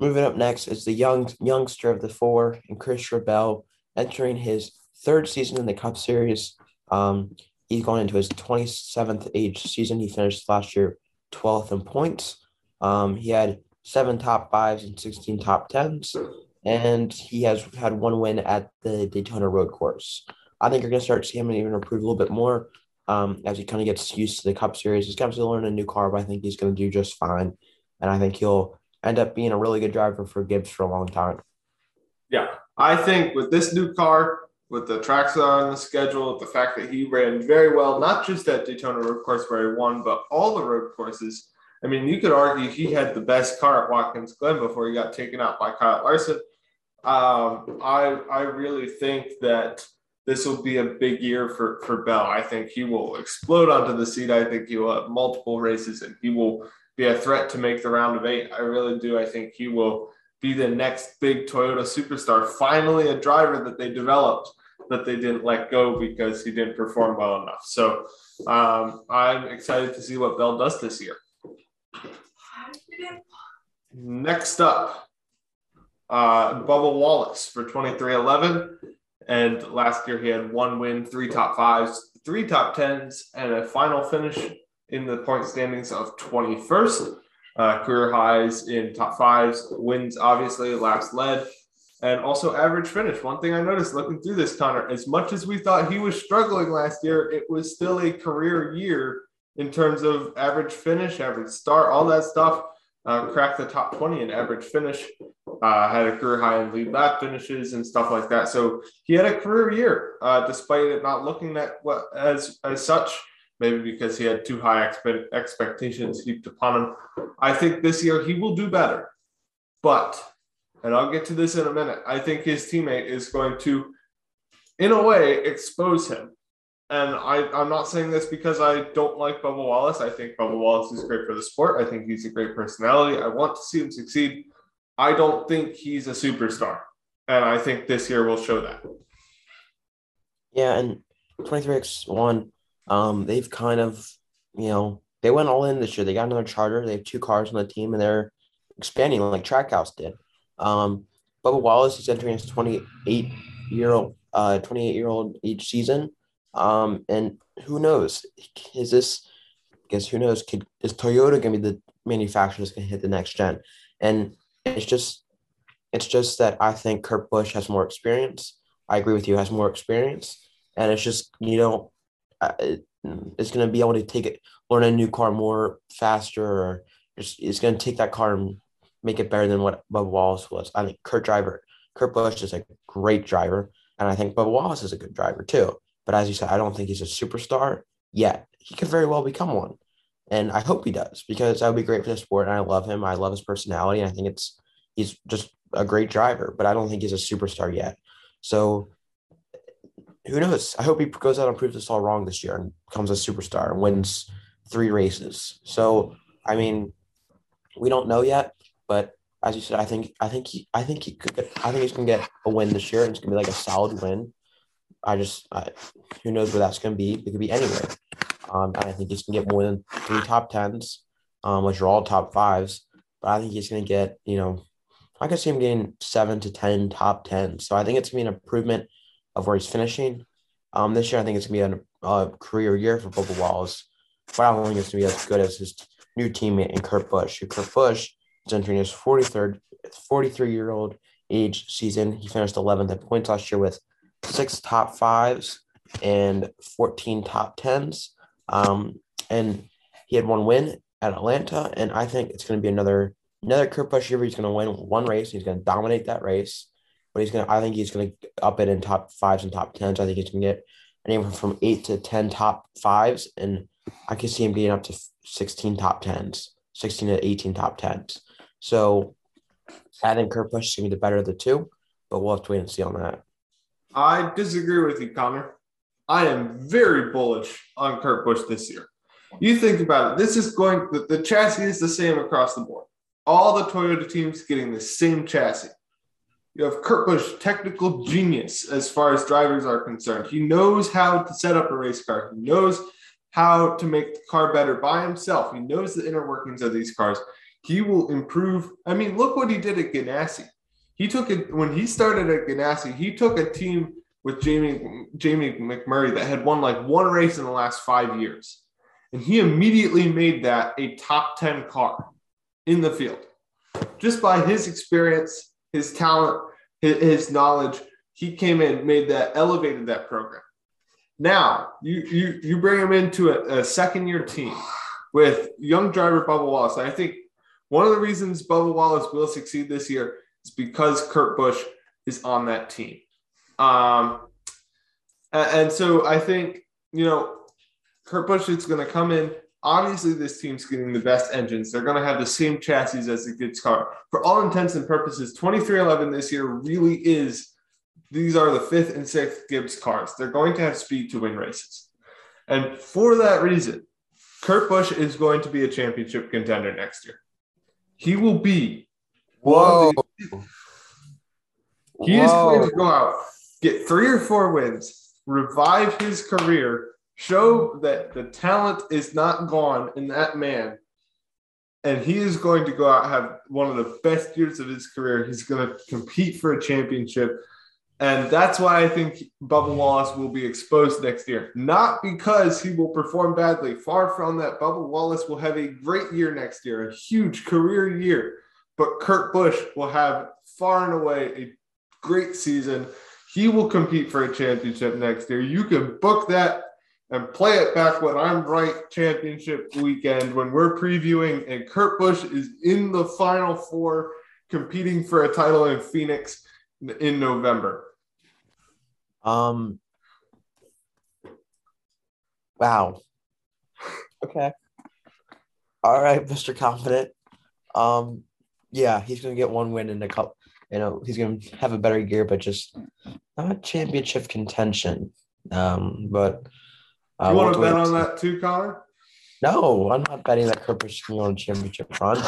S5: Moving up next is the young youngster of the four, and Christopher Bell, entering his third season in the Cup Series. Um, he's going into his 27th age season. He finished last year 12th in points. Um, he had seven top fives and 16 top tens, and he has had one win at the Daytona Road Course. I think you're going to start seeing him even improve a little bit more um, as he kind of gets used to the Cup Series. He's got to learn a new car, but I think he's going to do just fine. And I think he'll end up being a really good driver for Gibbs for a long time.
S6: Yeah, I think with this new car, with the tracks on the schedule, the fact that he ran very well, not just at Daytona Road Course where he won, but all the road courses. I mean, you could argue he had the best car at Watkins Glen before he got taken out by Kyle Larson. Um, I I really think that this will be a big year for for Bell. I think he will explode onto the seat. I think he will have multiple races and he will be a threat to make the round of eight. I really do. I think he will be the next big Toyota superstar. Finally, a driver that they developed that they didn't let go because he didn't perform well enough. So um, I'm excited to see what Bell does this year. Next up, uh, Bubba Wallace for 23XI. And last year he had one win, three top fives, three top tens, and a final finish in the point standings of 21st. Uh, career highs in top fives, wins obviously, laps led, and also average finish. One thing I noticed looking through this, Connor, as much as we thought he was struggling last year, it was still a career year in terms of average finish, average start, all that stuff. Uh, cracked the top 20 in average finish, uh, had a career high in lead lap finishes and stuff like that. So he had a career year, uh, despite it not looking that what as as such maybe because he had too high expe- expectations heaped upon him. I think this year he will do better. But, and I'll get to this in a minute, I think his teammate is going to, in a way, expose him. And I, I'm not saying this because I don't like Bubba Wallace. I think Bubba Wallace is great for the sport. I think he's a great personality. I want to see him succeed. I don't think he's a superstar. And I think this year will show that.
S5: Yeah, and 23XI, um, they've kind of, you know, they went all in this year. They got another charter. They have two cars on the team, and they're expanding like Trackhouse did. Um, Bubba Wallace is entering his 28 year old, uh, 28 year old each season. Um, and who knows? Is this? Guess who knows? Could is Toyota gonna be the manufacturer that's gonna hit the next gen? And it's just, it's just that I think Kurt Busch has more experience. I agree with you, has more experience, and it's just you know Uh, is going to be able to take it, learn a new car more faster, or just is going to take that car and make it better than what Bubba Wallace was. I think Kurt Driver, Kurt Busch is a great driver, and I think Bubba Wallace is a good driver too. But as you said, I don't think he's a superstar yet. He could very well become one, and I hope he does because that would be great for the sport. And I love him. I love his personality. And I think it's he's just a great driver, but I don't think he's a superstar yet. So who knows? I hope he goes out and proves us all wrong this year and becomes a superstar and wins three races. So, I mean, we don't know yet, but as you said, I think I think he I think he could get, I think he's gonna get a win this year, and it's gonna be like a solid win. I just I, who knows where that's gonna be? It could be anywhere. Um, and I think he's gonna get more than three top tens, um, which are all top fives. But I think he's gonna get you know, I could see him getting seven to ten top tens. So I think it's gonna be an improvement of where he's finishing. Um, this year I think it's gonna be a, a career year for Bubba Wallace, but I don't think it's gonna be as good as his new teammate in Kurt Busch. Kurt Busch is entering his 43rd, 43 year old age season. He finished 11th in points last year with six top fives and 14 top tens. Um, and he had one win at Atlanta, and I think it's going to be another another Kurt Busch year. Where he's going to win one race. He's going to dominate that race, but he's to. I think he's to up it in top fives and top tens. I think he's to get anywhere from eight to ten top fives, and I can see him getting up to 16 top tens, 16 to 18 top tens. So I think Kurt Busch is to be the better of the two, but we'll have to wait and see on that.
S6: I disagree with you, Connor. I am very bullish on Kurt Busch this year. You think about it. This is going, the, the chassis is the same across the board. All the Toyota teams getting the same chassis. You have Kurt Busch, technical genius as far as drivers are concerned. He knows how to set up a race car. He knows how to make the car better by himself. He knows the inner workings of these cars. He will improve. I mean, look what he did at Ganassi. He took it when he started at Ganassi. He took a team with Jamie Jamie McMurray that had won like one race in the last five years, and he immediately made that a top ten car in the field, just by his experience, his talent, his, his knowledge. He came in, made that, elevated that program. Now you you you bring him into a, a second year team with young driver Bubba Wallace. I think one of the reasons Bubba Wallace will succeed this year is because Kurt Busch is on that team. Um, and, and so I think you know Kurt Busch is going to come in. Obviously, this team's getting the best engines. They're going to have the same chassis as the Gibbs car. For all intents and purposes, 23XI this year really is these are the fifth and sixth Gibbs cars. They're going to have speed to win races. And for that reason, Kurt Busch is going to be a championship contender next year. He will be.
S5: Whoa.
S6: He is going to go out, get three or four wins, revive his career, show that the talent is not gone in that man. And he is going to go out have one of the best years of his career. He's going to compete for a championship. And that's why I think Bubba Wallace will be exposed next year. Not because he will perform badly. Far from that. Bubba Wallace will have a great year next year, a huge career year. But Kurt Busch will have far and away a great season. He will compete for a championship next year. You can book that and play it back when I'm right championship weekend when we're previewing and Kurt Busch is in the final four competing for a title in Phoenix in November.
S5: Um. Wow. Okay. All right, Mr. Confident. Um, yeah, he's gonna get one win in a couple. You know, he's gonna have a better year, but just not championship contention. Um, but
S6: You
S5: we'll
S6: want to bet on that too, Connor?
S5: No, I'm not betting that is going to go on a championship run.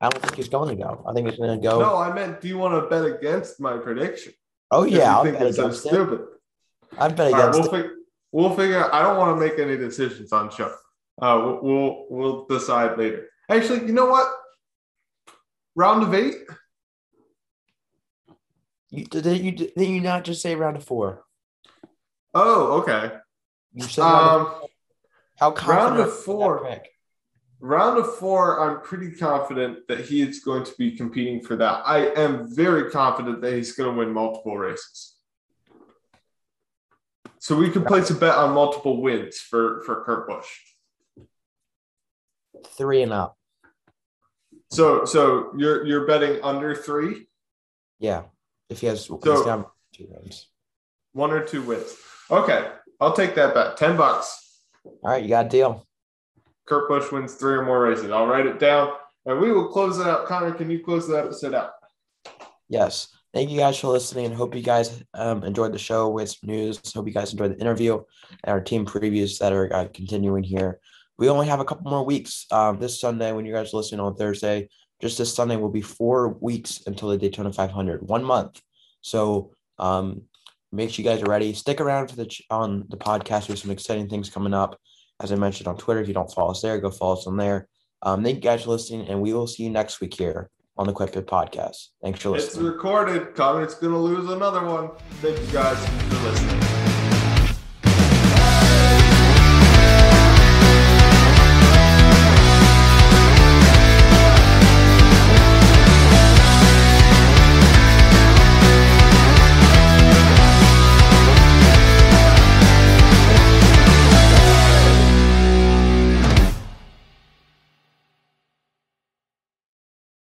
S5: I don't think he's going to go. I think he's going to go.
S6: No, I meant, do you want to bet against my prediction?
S5: oh yeah, I'll
S6: think it's so stupid.
S5: I'd bet
S6: All right,
S5: against
S6: we'll,
S5: it.
S6: fig- we'll figure. out. I don't want to make any decisions on show. Uh, we'll, we'll we'll decide later. Actually, you know what? Round of eight.
S5: You, did you did you not just say round of four?
S6: Oh, okay.
S5: You said
S6: Um,
S5: how
S6: round of
S5: are you in that
S6: four. round of four. I'm pretty confident that he is going to be competing for that. I am very confident that he's going to win multiple races. So we could place a bet on multiple wins for for Kurt Busch.
S5: Three and up.
S6: So so you're you're betting under three,
S5: Yeah, if he has,
S6: So-
S5: two wins.
S6: one or two wins. Okay, I'll take that bet. Ten bucks.
S5: All right, you got a deal.
S6: Kurt Busch wins three or more races. I'll write it down, and we will close it out. Connor, can you close that episode out?
S5: Yes. Thank you guys for listening and hope you guys um, enjoyed the show with some news. Hope you guys enjoyed the interview and our team previews that are uh, continuing here. We only have a couple more weeks um, this Sunday when you guys are listening on Thursday. just this Sunday will be four weeks until the Daytona 500, one month. So um, make sure you guys are ready. Stick around for the ch- on the podcast. There's some exciting things coming up. As I mentioned on Twitter, if you don't follow us there, go follow us on there. Um, thank you guys for listening, and we will see you next week here on the Quick Pit Podcast. Thanks for listening.
S6: It's recorded. Connor's gonna lose another one. Thank you guys for listening.